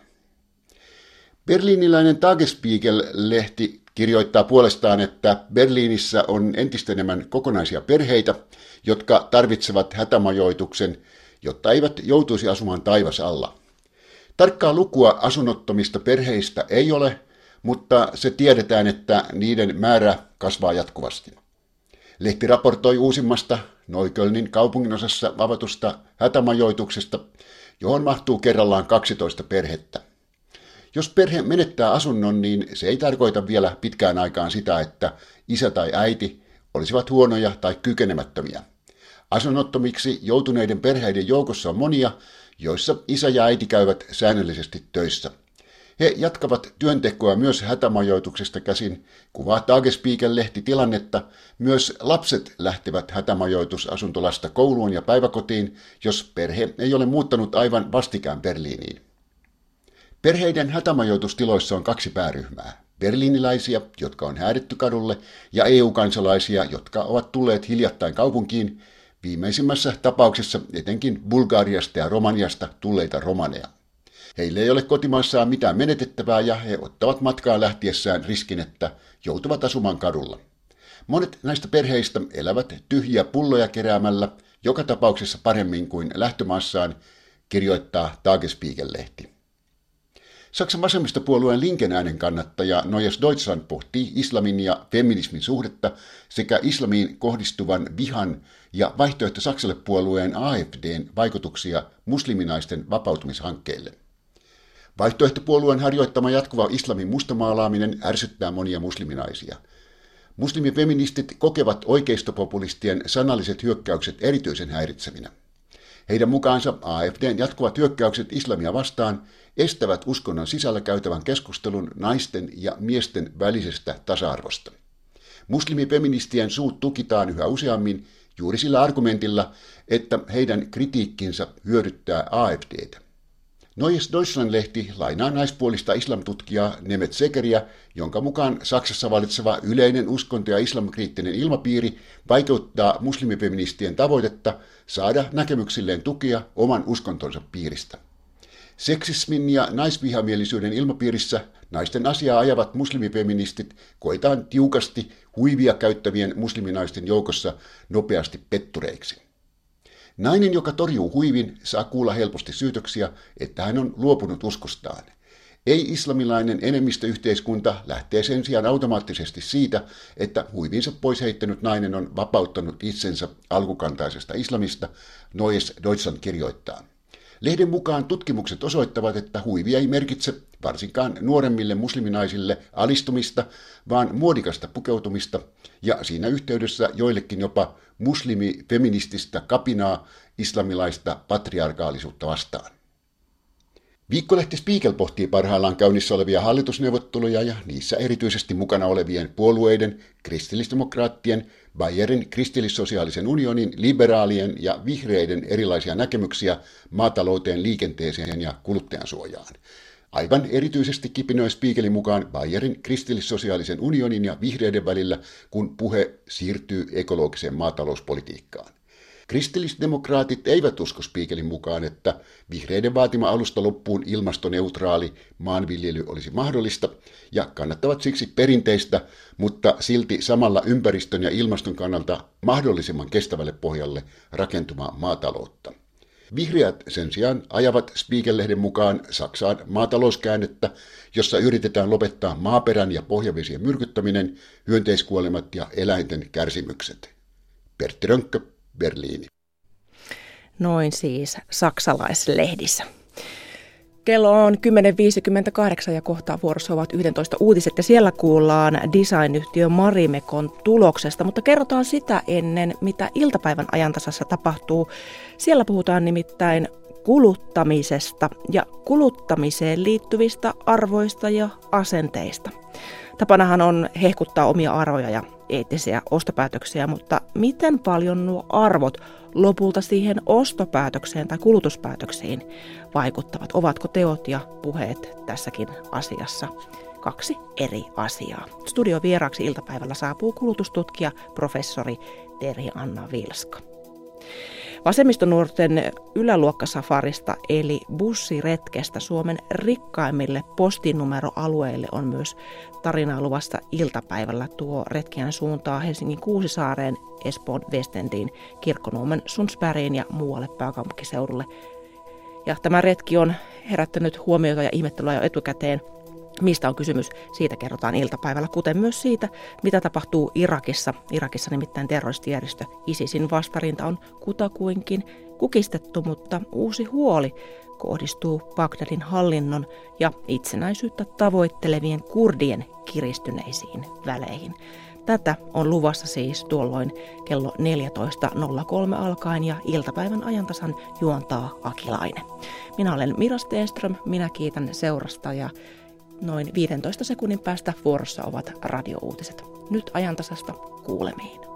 Berliiniläinen Tagesspiegel-lehti kirjoittaa puolestaan, että Berliinissä on entistä enemmän kokonaisia perheitä, jotka tarvitsevat hätämajoituksen, jotta eivät joutuisi asumaan taivas alla. Tarkkaa lukua asunnottomista perheistä ei ole, mutta se tiedetään, että niiden määrä kasvaa jatkuvasti. Lehti raportoi uusimmasta Noikölnin kaupunginosassa avatusta hätämajoituksesta, johon mahtuu kerrallaan 12 perhettä. Jos perhe menettää asunnon, niin se ei tarkoita vielä pitkään aikaan sitä, että isä tai äiti olisivat huonoja tai kykenemättömiä. Asunnottomiksi joutuneiden perheiden joukossa on monia, joissa isä ja äiti käyvät säännöllisesti töissä. He jatkavat työntekoa myös hätämajoituksesta käsin. Kuvaa Tagespiiken-lehti tilannetta. Myös lapset lähtevät hätämajoitusasuntolasta kouluun ja päiväkotiin, jos perhe ei ole muuttanut aivan vastikään Berliiniin. Perheiden hätämajoitustiloissa on kaksi pääryhmää. Berliiniläisiä, jotka on häädetty kadulle, ja EU-kansalaisia, jotka ovat tulleet hiljattain kaupunkiin, viimeisimmässä tapauksessa etenkin Bulgariasta ja Romaniasta tulleita romaneja. Heille ei ole kotimaassaan mitään menetettävää ja he ottavat matkaa lähtiessään riskin, että joutuvat asumaan kadulla. Monet näistä perheistä elävät tyhjiä pulloja keräämällä, joka tapauksessa paremmin kuin lähtömaassaan, kirjoittaa Tagespiegel-lehti. Saksan vasemmistopuolueen Linken äänen kannattaja Neues Deutschland pohtii islamin ja feminismin suhdetta sekä islamiin kohdistuvan vihan ja vaihtoehto Saksalle puolueen AFDn vaikutuksia musliminaisten vapautumishankkeille. Vaihtoehtopuolueen harjoittama jatkuva islamin mustamaalaaminen ärsyttää monia musliminaisia. Muslimifeministit kokevat oikeistopopulistien sanalliset hyökkäykset erityisen häiritsevinä. Heidän mukaansa AFDn jatkuvat hyökkäykset islamia vastaan estävät uskonnon sisällä käytävän keskustelun naisten ja miesten välisestä tasa-arvosta. Muslimifeministien suut tukitaan yhä useammin juuri sillä argumentilla, että heidän kritiikkinsä hyödyttää AFDtä. Neues Deutschland-lehti lainaa naispuolista islamtutkijaa Nemet Sekeriä, jonka mukaan Saksassa valitseva yleinen uskonto- ja islamkriittinen ilmapiiri vaikeuttaa muslimifeministien tavoitetta saada näkemyksilleen tukea oman uskontonsa piiristä. Seksismin ja naisvihamielisyyden ilmapiirissä naisten asiaa ajavat muslimifeministit koetaan tiukasti huivia käyttävien musliminaisten joukossa nopeasti pettureiksi. Nainen, joka torjuu huivin, saa kuulla helposti syytöksiä, että hän on luopunut uskostaan. Ei-islamilainen enemmistöyhteiskunta lähtee sen sijaan automaattisesti siitä, että huivinsa pois heittänyt nainen on vapauttanut itsensä alkukantaisesta islamista, Noes Deutschland kirjoittaa. Lehden mukaan tutkimukset osoittavat, että huivi ei merkitse varsinkaan nuoremmille musliminaisille alistumista, vaan muodikasta pukeutumista ja siinä yhteydessä joillekin jopa muslimifeminististä kapinaa islamilaista patriarkaalisuutta vastaan. Viikkolehti Spiegel pohtii parhaillaan käynnissä olevia hallitusneuvotteluja ja niissä erityisesti mukana olevien puolueiden, kristillisdemokraattien, Bayerin kristillissosiaalisen unionin, liberaalien ja vihreiden erilaisia näkemyksiä maatalouteen, liikenteeseen ja kuluttajansuojaan. Aivan erityisesti kipinoi Spiegelin mukaan Bayerin kristillissosiaalisen unionin ja vihreiden välillä, kun puhe siirtyy ekologiseen maatalouspolitiikkaan. Kristillisdemokraatit eivät usko Spiegelin mukaan, että vihreiden vaatima alusta loppuun ilmastoneutraali maanviljely olisi mahdollista ja kannattavat siksi perinteistä, mutta silti samalla ympäristön ja ilmaston kannalta mahdollisimman kestävälle pohjalle rakentumaa maataloutta. Vihreät sen sijaan ajavat Spiegel-lehden mukaan Saksaan maatalouskäännettä, jossa yritetään lopettaa maaperän ja pohjavesien myrkyttäminen, hyönteiskuolemat ja eläinten kärsimykset. Pertti Rönkkö, Berliini. Noin siis saksalaislehdissä. Kello on 10.58 ja kohtaa vuorossa ovat 11 uutiset ja siellä kuullaan designyhtiö Marimekon tuloksesta, mutta kerrotaan sitä ennen, mitä iltapäivän ajantasassa tapahtuu. Siellä puhutaan nimittäin kuluttamisesta ja kuluttamiseen liittyvistä arvoista ja asenteista. Tapanahan on hehkuttaa omia arvoja ja eettisiä ostopäätöksiä, mutta miten paljon nuo arvot lopulta siihen ostopäätökseen tai kulutuspäätöksiin vaikuttavat? Ovatko teot ja puheet tässäkin asiassa kaksi eri asiaa? Studio vieraaksi iltapäivällä saapuu kulutustutkija professori Terhi Anna Vilska. Vasemmistonuorten yläluokkasafarista eli bussiretkestä Suomen rikkaimmille postinumeroalueille on myös tarinaa luvassa iltapäivällä. Tuo retkiän suuntaa Helsingin Kuusisaareen, Espoon Westendiin, Kirkkonuomen Sunsbergiin ja muualle pääkaupunkiseudulle. Ja tämä retki on herättänyt huomiota ja ihmettelyä jo etukäteen – Mistä on kysymys? Siitä kerrotaan iltapäivällä, kuten myös siitä, mitä tapahtuu Irakissa. Irakissa nimittäin terroristijärjestö ISISin vastarinta on kutakuinkin kukistettu, mutta uusi huoli kohdistuu Bagdadin hallinnon ja itsenäisyyttä tavoittelevien kurdien kiristyneisiin väleihin. Tätä on luvassa siis tuolloin kello 14.03 alkaen ja iltapäivän ajantasan juontaa Akilainen. Minä olen Mira Stenström, minä kiitän seurasta ja Noin 15 sekunnin päästä vuorossa ovat radiouutiset. Nyt ajantasasta kuulemiin.